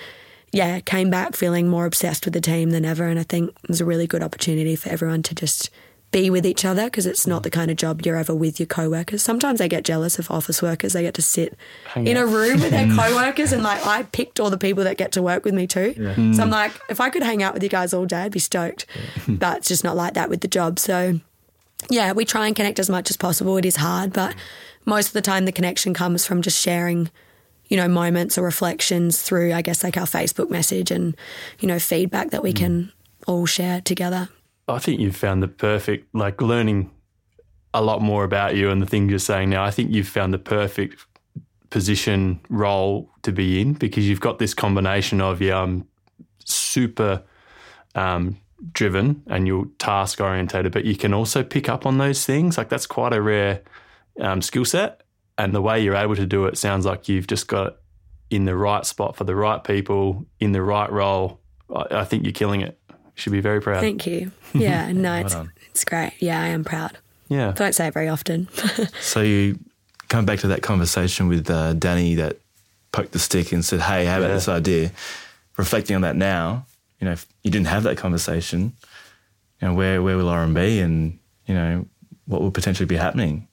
yeah, came back feeling more obsessed with the team than ever. And I think it was a really good opportunity for everyone to just be with each other because it's not the kind of job you're ever with your co-workers. Sometimes I get jealous of office workers. They get to sit in a room with their co-workers and like I picked all the people that get to work with me too. So I'm hmm. like, if I could hang out with you guys all day, I'd be stoked. but it's just not like that with the job. So yeah, we try and connect as much as possible. It is hard, but most of the time the connection comes from just sharing, you know, moments or reflections through, I guess, like our Facebook message and, you know, feedback that we hmm. can all share together. I think you've found the perfect, like learning a lot more about you and the things you're saying now. I think you've found the perfect position role to be in because you've got this combination of yeah, I'm super um, driven and you're task orientated, but you can also pick up on those things. Like that's quite a rare um, skill set, and the way you're able to do it sounds like you've just got in the right spot for the right people in the right role. I, I think you're killing it. You should be very proud. Thank you. Yeah, no, it's, it's great. Yeah, I am proud. yeah. Don't say it very often. So you come back to that conversation with uh, Danny that poked the stick and said, "Hey, how about Yeah. this idea?" Reflecting on that now, you know, if you didn't have that conversation, you know, where where will Lauren be, and you know, what will potentially be happening?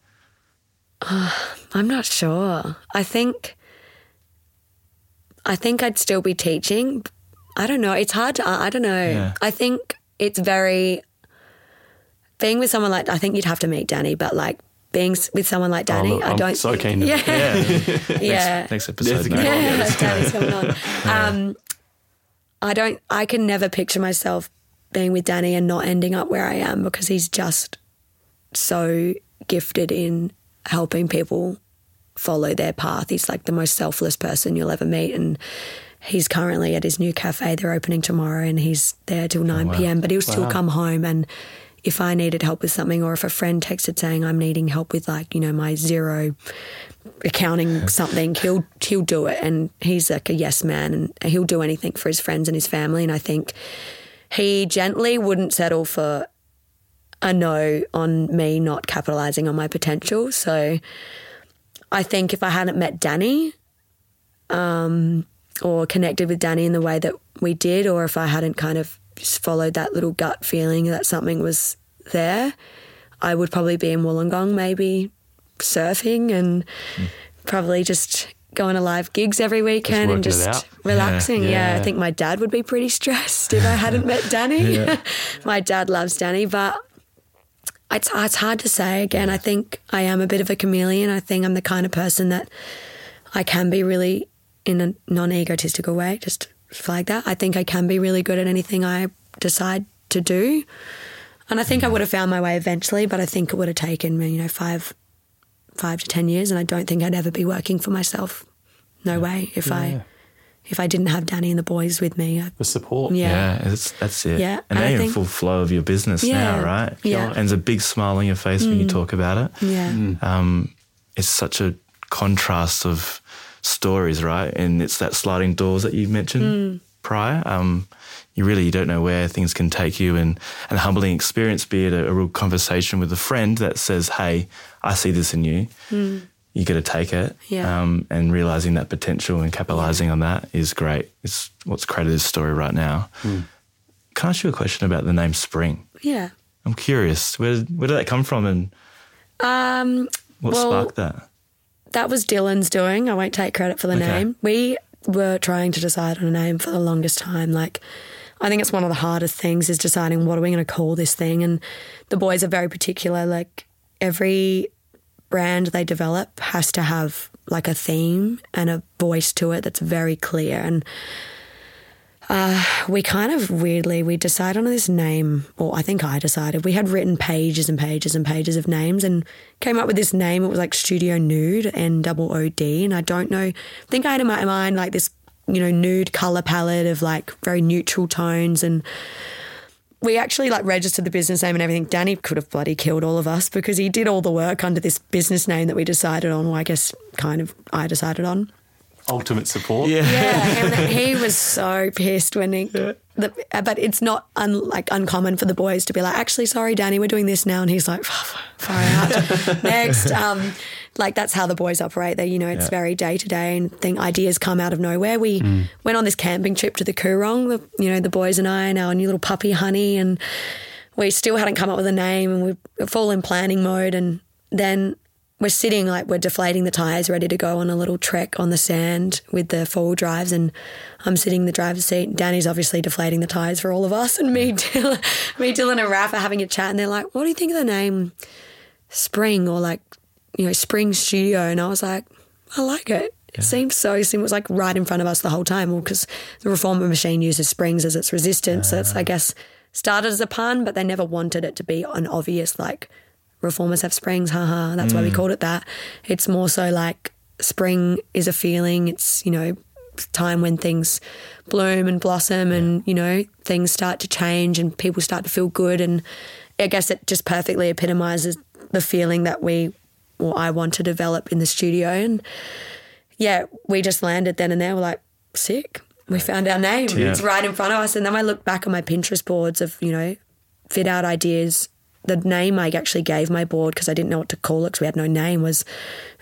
I'm not sure. I think I think I'd still be teaching. I don't know. It's hard to I don't know. Yeah. I think it's very being with someone like I think you'd have to meet Danny, but like being with someone like Danny, look, I I'm don't so keen to- Yeah. Yeah, yeah. next episode. Yes, mate. Yeah, Danny's coming on. Um, I don't. I can never picture myself being with Danny and not ending up where I am because he's just so gifted in helping people follow their path. He's like the most selfless person you'll ever meet, and he's currently at his new cafe. They're opening tomorrow, and he's there till nine p.m. But he'll still Wow. come home and. If I needed help with something, or if a friend texted saying I'm needing help with like you know my Xero accounting something, he'll he'll do it, and he's like a yes man, and he'll do anything for his friends and his family. And I think he gently wouldn't settle for a no on me not capitalizing on my potential. So I think if I hadn't met Danny, um, or connected with Danny in the way that we did, or if I hadn't kind of just followed that little gut feeling that something was there, I would probably be in Wollongong, maybe surfing and probably just going to live gigs every weekend and just relaxing. Yeah. Yeah. I think my dad would be pretty stressed if I hadn't met Danny. my dad loves Danny, but it's it's hard to say. Again, I think I am a bit of a chameleon. I think I'm the kind of person that I can be really in a non-egotistical way. Just flag that. I think I can be really good at anything I decide to do, and I think I would have found my way eventually. But I think it would have taken me, you know, five five to ten years, and I don't think I'd ever be working for myself. No way. If I if I didn't have Danny and the boys with me, I, The support. yeah. Yeah, that's, that's it. Yeah, and and I now you're in full flow of your business Yeah, now, right? yeah. And there's a big smile on your face when you talk about it. Yeah. Um, it's such a contrast of stories, right? And it's that sliding doors that you mentioned prior. Um, you really don't know where things can take you, and and a humbling experience, be it a, a real conversation with a friend that says, "Hey, I see this in you." you got to take it. Yeah. Um, and realizing that potential and capitalizing on that is great. It's what's created this story right now. Hmm. Can I ask you a question about the name Spring? Yeah. I'm curious. Where where did that come from, and Um, what Well, sparked that? That was Dylan's doing. I won't take credit for the Okay. name. We were trying to decide on a name for the longest time. Like, I think it's one of the hardest things is deciding what are we going to call this thing. And the boys are very particular. Like, every brand they develop has to have like a theme and a voice to it that's very clear. And uh, we kind of weirdly we decided on this name, or I think I decided. We had written pages and pages and pages of names, and came up with this name. It was like Studio Nood, N double O D, and I don't know. I think I had in my mind like this, you know, nude color palette of like very neutral tones, and we actually like registered the business name and everything. Danny could have bloody killed all of us because he did all the work under this business name that we decided on. Well, I guess kind of I decided on. Ultimate support. Yeah. Yeah, and he was so pissed when he. The, but it's not un, like uncommon for the boys to be like, actually, sorry, Danny, we're doing this now, and he's like, far out. Next, um, like that's how the boys operate. They, you know, it's Yeah. very day to day, and think ideas come out of nowhere. We went on this camping trip to the Coorong, the, you know, the boys and I, and our new little puppy Honey, and we still hadn't come up with a name, and we we're full in planning mode, and then we're sitting like we're deflating the tires, ready to go on a little trek on the sand with the four wheel drives, and I'm sitting in the driver's seat. Danny's obviously deflating the tires for all of us, and me, Dylan, me, Dylan, and Raph are having a chat, and they're like, "What do you think of the name Spring or like you know Spring Studio?" And I was like, "I like it." It seems so simple. It was like right in front of us the whole time. Well, because the reformer machine uses springs as its resistance. So it's, I guess, started as a pun, but they never wanted it to be an obvious like reformers have springs, haha. That's why we mm. called it that. It's more so like spring is a feeling. It's, you know, time when things bloom and blossom and, you know, things start to change and people start to feel good. And I guess it just perfectly epitomizes the feeling that we, or I want to develop in the studio. And yeah, we just landed then and there. We're like, sick. We found our name. Yeah. It's right in front of us. And then I look back on my Pinterest boards of, you know, fit out ideas. The name I actually gave my board because I didn't know what to call it because we had no name was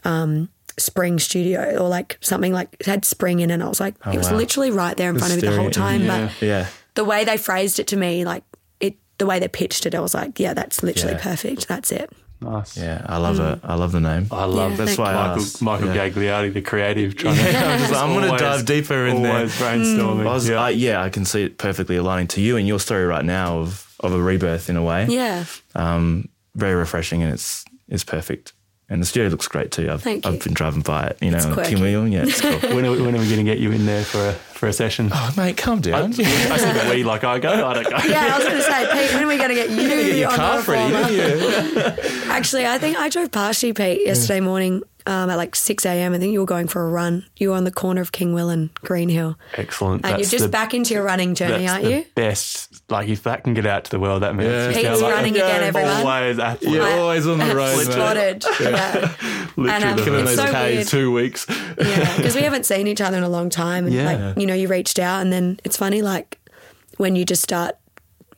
um, Spring Studio or like something like it had spring in it. And I was like, it was wow. literally right there in front of me the whole time. at But Yeah. the way they phrased it to me, like it, the way they pitched it, I was like, yeah, that's literally Yeah. perfect. That's it. Nice. Yeah. I love it. I love the name. I love Yeah, that's why. Michael, asked. Michael Yeah. Gagliardi, the creative, trying Yeah, to. I'm just like, I'm gonna dive deeper in there. always brainstorming. I was, yeah. I, yeah, I can see it perfectly aligning to you and your story right now of, of a rebirth in a way. Yeah. Um, very refreshing and it's it's perfect. And the studio looks great too. I've, Thank I've been driving by it, you know, quirky. King William. Yeah, it's cool. when, are, we- when are we going to get you in there for a for a session? oh, mate, calm down. I said we like I go. I don't go. Yeah, I was going to say, Pete, when are we going to get you Get your on car the ready, reformer? didn't you? Actually, I think I drove past you, Pete, yesterday morning um, at like 6 a.m. I think you were going for a run. You were on the corner of King Will and Greenhill. Excellent. And That's you're just the, back into your running journey, that's aren't the you? Best. Like if that can get out to the world, that means Yeah. just Pete's how, like, running again, everyone. Always athlete. You're always on the road, mate. Spotted. Yeah. Literally And, um, Killing It's those so Ks. weird. two weeks. Yeah, because we haven't seen each other in a long time. And Yeah. like, you know, you reached out and then it's funny, like when you just start,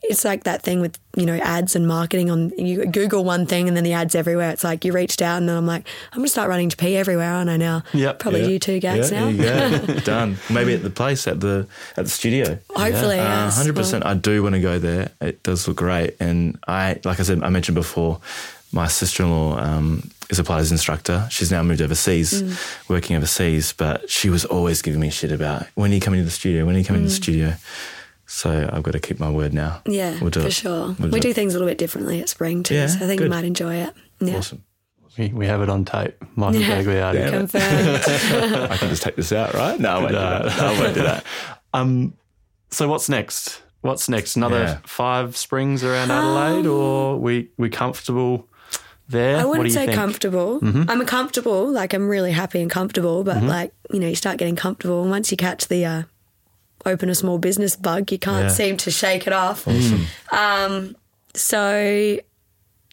it's like that thing with, you know, ads and marketing on, you Google one thing and then the ads everywhere. It's like you reached out and then I'm like, I'm going to start running to P everywhere, aren't I now? Yep. Probably Yeah. you two gags yeah, now. go. Done. Maybe at the place at the at the studio. Hopefully, Uh, yes. hundred percent. I do want to go there. It does look great, and I, like I said, I mentioned before, my sister-in-law um, is a Pilates instructor. She's now moved overseas, Mm. working overseas, but she was always giving me shit about when are you coming to the studio? When are you coming to the studio? So I've got to keep my word now. Yeah, We'll do for it. sure. We'll we do do it. things a little bit differently at Spring too, Yeah, so I think good. you might enjoy it. Yeah. Awesome. We, we have it on tape. Michael Yeah. Gagliardi. Yeah. Confirmed. I can just take this out, right? No, I won't do that. I won't do that. Um, so what's next? What's next? Another Yeah. five springs around Adelaide, or we we comfortable there? I what do wouldn't you say think? comfortable. I'm comfortable, like I'm really happy and comfortable, but like, you know, you start getting comfortable and once you catch the uh, open a small business bug, you can't Yeah. seem to shake it off. Um, so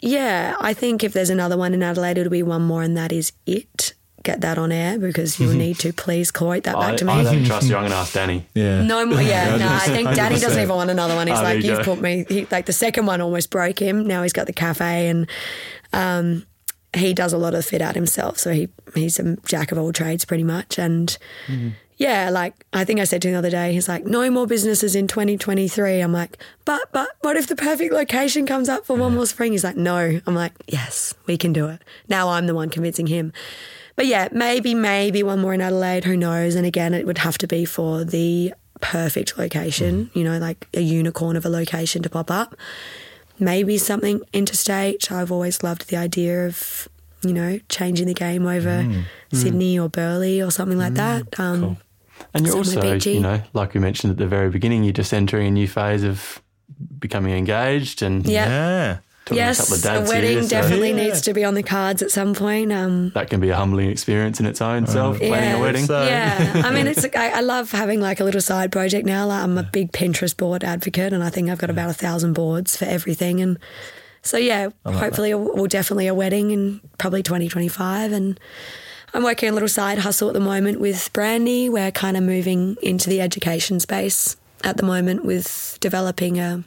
yeah, I think if there's another one in Adelaide, it'll be one more and that is it. Get that on air because you'll need to please quote that back I, to me. I don't trust you. I'm going to ask Danny. Yeah. No more. Yeah, no. I think Danny doesn't even want another one. He's Oh, like, you you've go. put me. He, like the second one almost broke him. Now he's got the cafe, and um, he does a lot of fit out himself. So he he's a jack of all trades pretty much. And yeah, like I think I said to him the other day, he's like, no more businesses in 2023. I'm like, but but what if the perfect location comes up for one more spring? He's like, no. I'm like, yes, we can do it. Now I'm the one convincing him. But yeah, maybe maybe one more in Adelaide. Who knows? And again, it would have to be for the perfect location. Mm. You know, like a unicorn of a location to pop up maybe something interstate. I've always loved the idea of, you know, changing the game over Sydney or Burleigh or something like that. Um, And you're also, beachy. you know, like we mentioned at the very beginning, you're just entering a new phase of becoming engaged and Yeah. Yeah. talking to a Yes, couple a wedding here, so definitely Yeah. needs to be on the cards at some point. Um, that can be a humbling experience in its own self, planning Yeah. a wedding. So- yeah, I mean, it's like, I, I love having like a little side project now. Like, I'm a big Pinterest board advocate, and I think I've got about a thousand boards for everything. And so, yeah, hopefully, we'll definitely a wedding in probably 2025. And I'm working a little side hustle at the moment with Brandy. We're kind of moving into the education space at the moment with developing a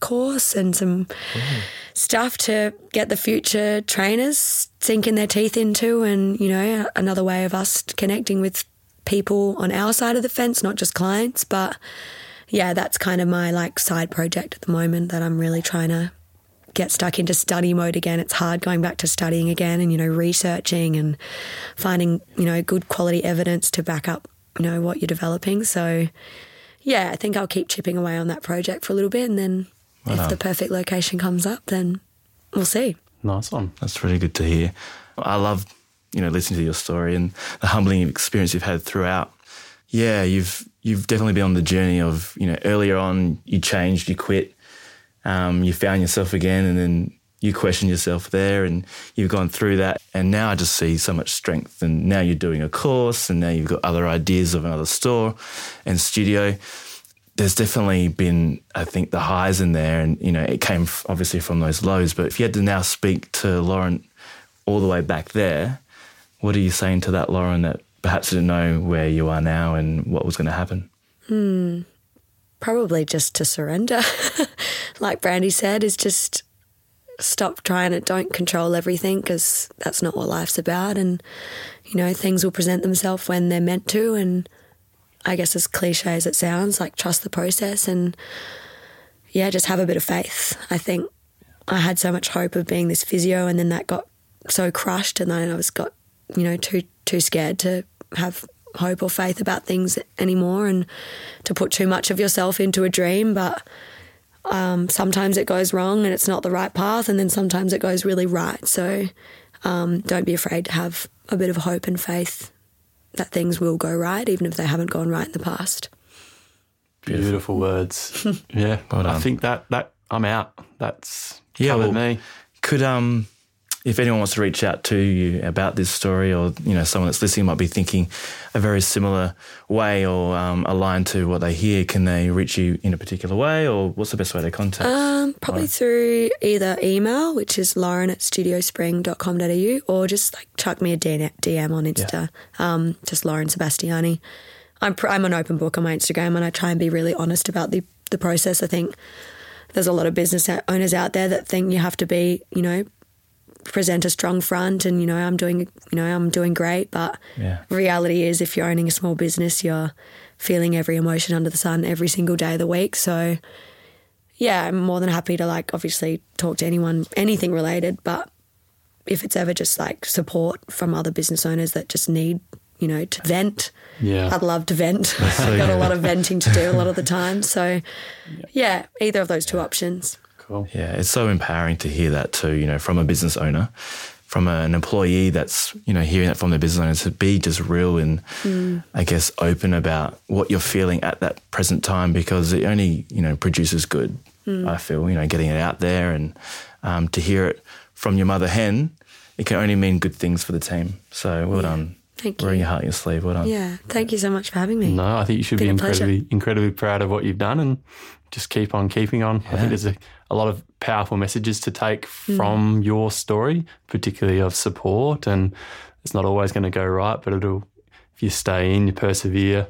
course and some stuff to get the future trainers sinking their teeth into and you know another way of us connecting with people on our side of the fence not just clients but yeah that's kind of my like side project at the moment that I'm really trying to get stuck into study mode again it's hard going back to studying again and you know researching and finding you know good quality evidence to back up you know what you're developing so yeah I think I'll keep chipping away on that project for a little bit and then if the perfect location comes up then we'll see Nice one. That's really good to hear. I love, you know, listening to your story and the humbling experience you've had throughout. Yeah, you've you've definitely been on the journey of, you know, earlier on you changed, you quit, um, you found yourself again, and then you questioned yourself there, and you've gone through that. And now I just see so much strength. And now you're doing a course, and now you've got other ideas of another store and studio there's definitely been, I think, the highs in there, and you know, it came obviously from those lows. But if you had to now speak to Lauren all the way back there, what are you saying to that Lauren that perhaps didn't know where you are now and what was going to happen? probably just to surrender. like Brandy said, is just stop trying to don't control everything because that's not what life's about. And, you know, things will present themselves when they're meant to. And I guess as cliche as it sounds, like trust the process and, yeah, just have a bit of faith. I think I had so much hope of being this physio and then that got so crushed and then I was got, you know, too too scared to have hope or faith about things anymore and to put too much of yourself into a dream. But um, sometimes it goes wrong and it's not the right path, and then sometimes it goes really right. So um, don't be afraid to have a bit of hope and faith that things will go right, even if they haven't gone right in the past. Beautiful, words. yeah. Well I think that that I'm out. That's Yeah, covered well- me. Could um, if anyone wants to reach out to you about this story, or you know, someone that's listening might be thinking a very similar way or um, aligned to what they hear, can they reach you in a particular way, or what's the best way to contact? Um, probably through either email, which is lauren at studiospring.com.au, or just like chuck me a DM on Insta, um, just Lauren Sebastiani. I'm, pr- I'm an open book on my Instagram and I try and be really honest about the, the process. I think there's a lot of business owners out there that think you have to be, you know, present a strong front and, you know, I'm doing, you know, I'm doing great. But Yeah. reality is if you're owning a small business, you're feeling every emotion under the sun every single day of the week. So, yeah, I'm more than happy to like obviously talk to anyone, anything related. But if it's ever just like support from other business owners that just need, you know, to vent, Yeah. I'd love to vent. I've got a lot of venting to do a lot of the time. So, yeah, either of those two options. Cool. Yeah, it's so empowering to hear that too, you know, from a business owner, from an employee that's, you know, hearing that from the business owner to be just real and I guess open about what you're feeling at that present time because it only, you know, produces good, I feel, you know, getting it out there and um, to hear it from your mother hen, it can only mean good things for the team. So well done. Thank you. Wearing you. your heart on your sleeve. Well done. Yeah, thank you so much for having me. No, I think you should Been be a pleasure. incredibly, incredibly proud of what you've done and just keep on keeping on. I think there's a, a lot of powerful messages to take Hmm. from your story, particularly of support. And it's not always going to go right, but it'll, if you stay in, you persevere,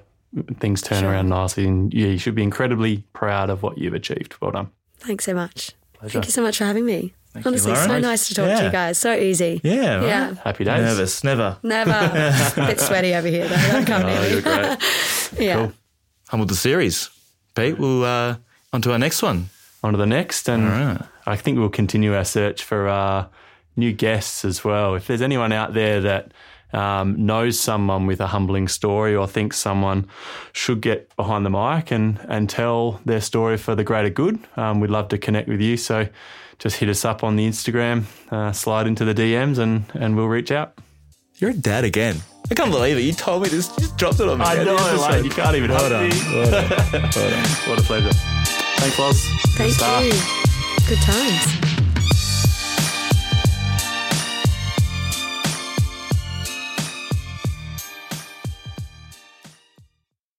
things turn Sure. around nicely. And yeah, you should be incredibly proud of what you've achieved. Well done. Thanks so much. Pleasure. Thank you so much for having me. Thank you, Honestly, so nice to talk to you guys. So easy. Yeah, right. Yeah. Happy days. Nervous, never. Never. a bit sweaty over here, though. Don't come Oh, near you're me. great. Yeah. Cool. Humble the series. Pete, we'll uh, on to our next one. On to the next. And right. I think we'll continue our search for uh, new guests as well. If there's anyone out there that um, knows someone with a humbling story or thinks someone should get behind the mic and, and tell their story for the greater good, um, we'd love to connect with you. So just hit us up on the Instagram, uh, slide into the DMs, and, and we'll reach out. You're a dad again. I can't believe it. You told me this. You just dropped it on me. I know, like, you can't even hold on. Well done. Well done. What a pleasure. Thanks, Loz. Thank you. Good times.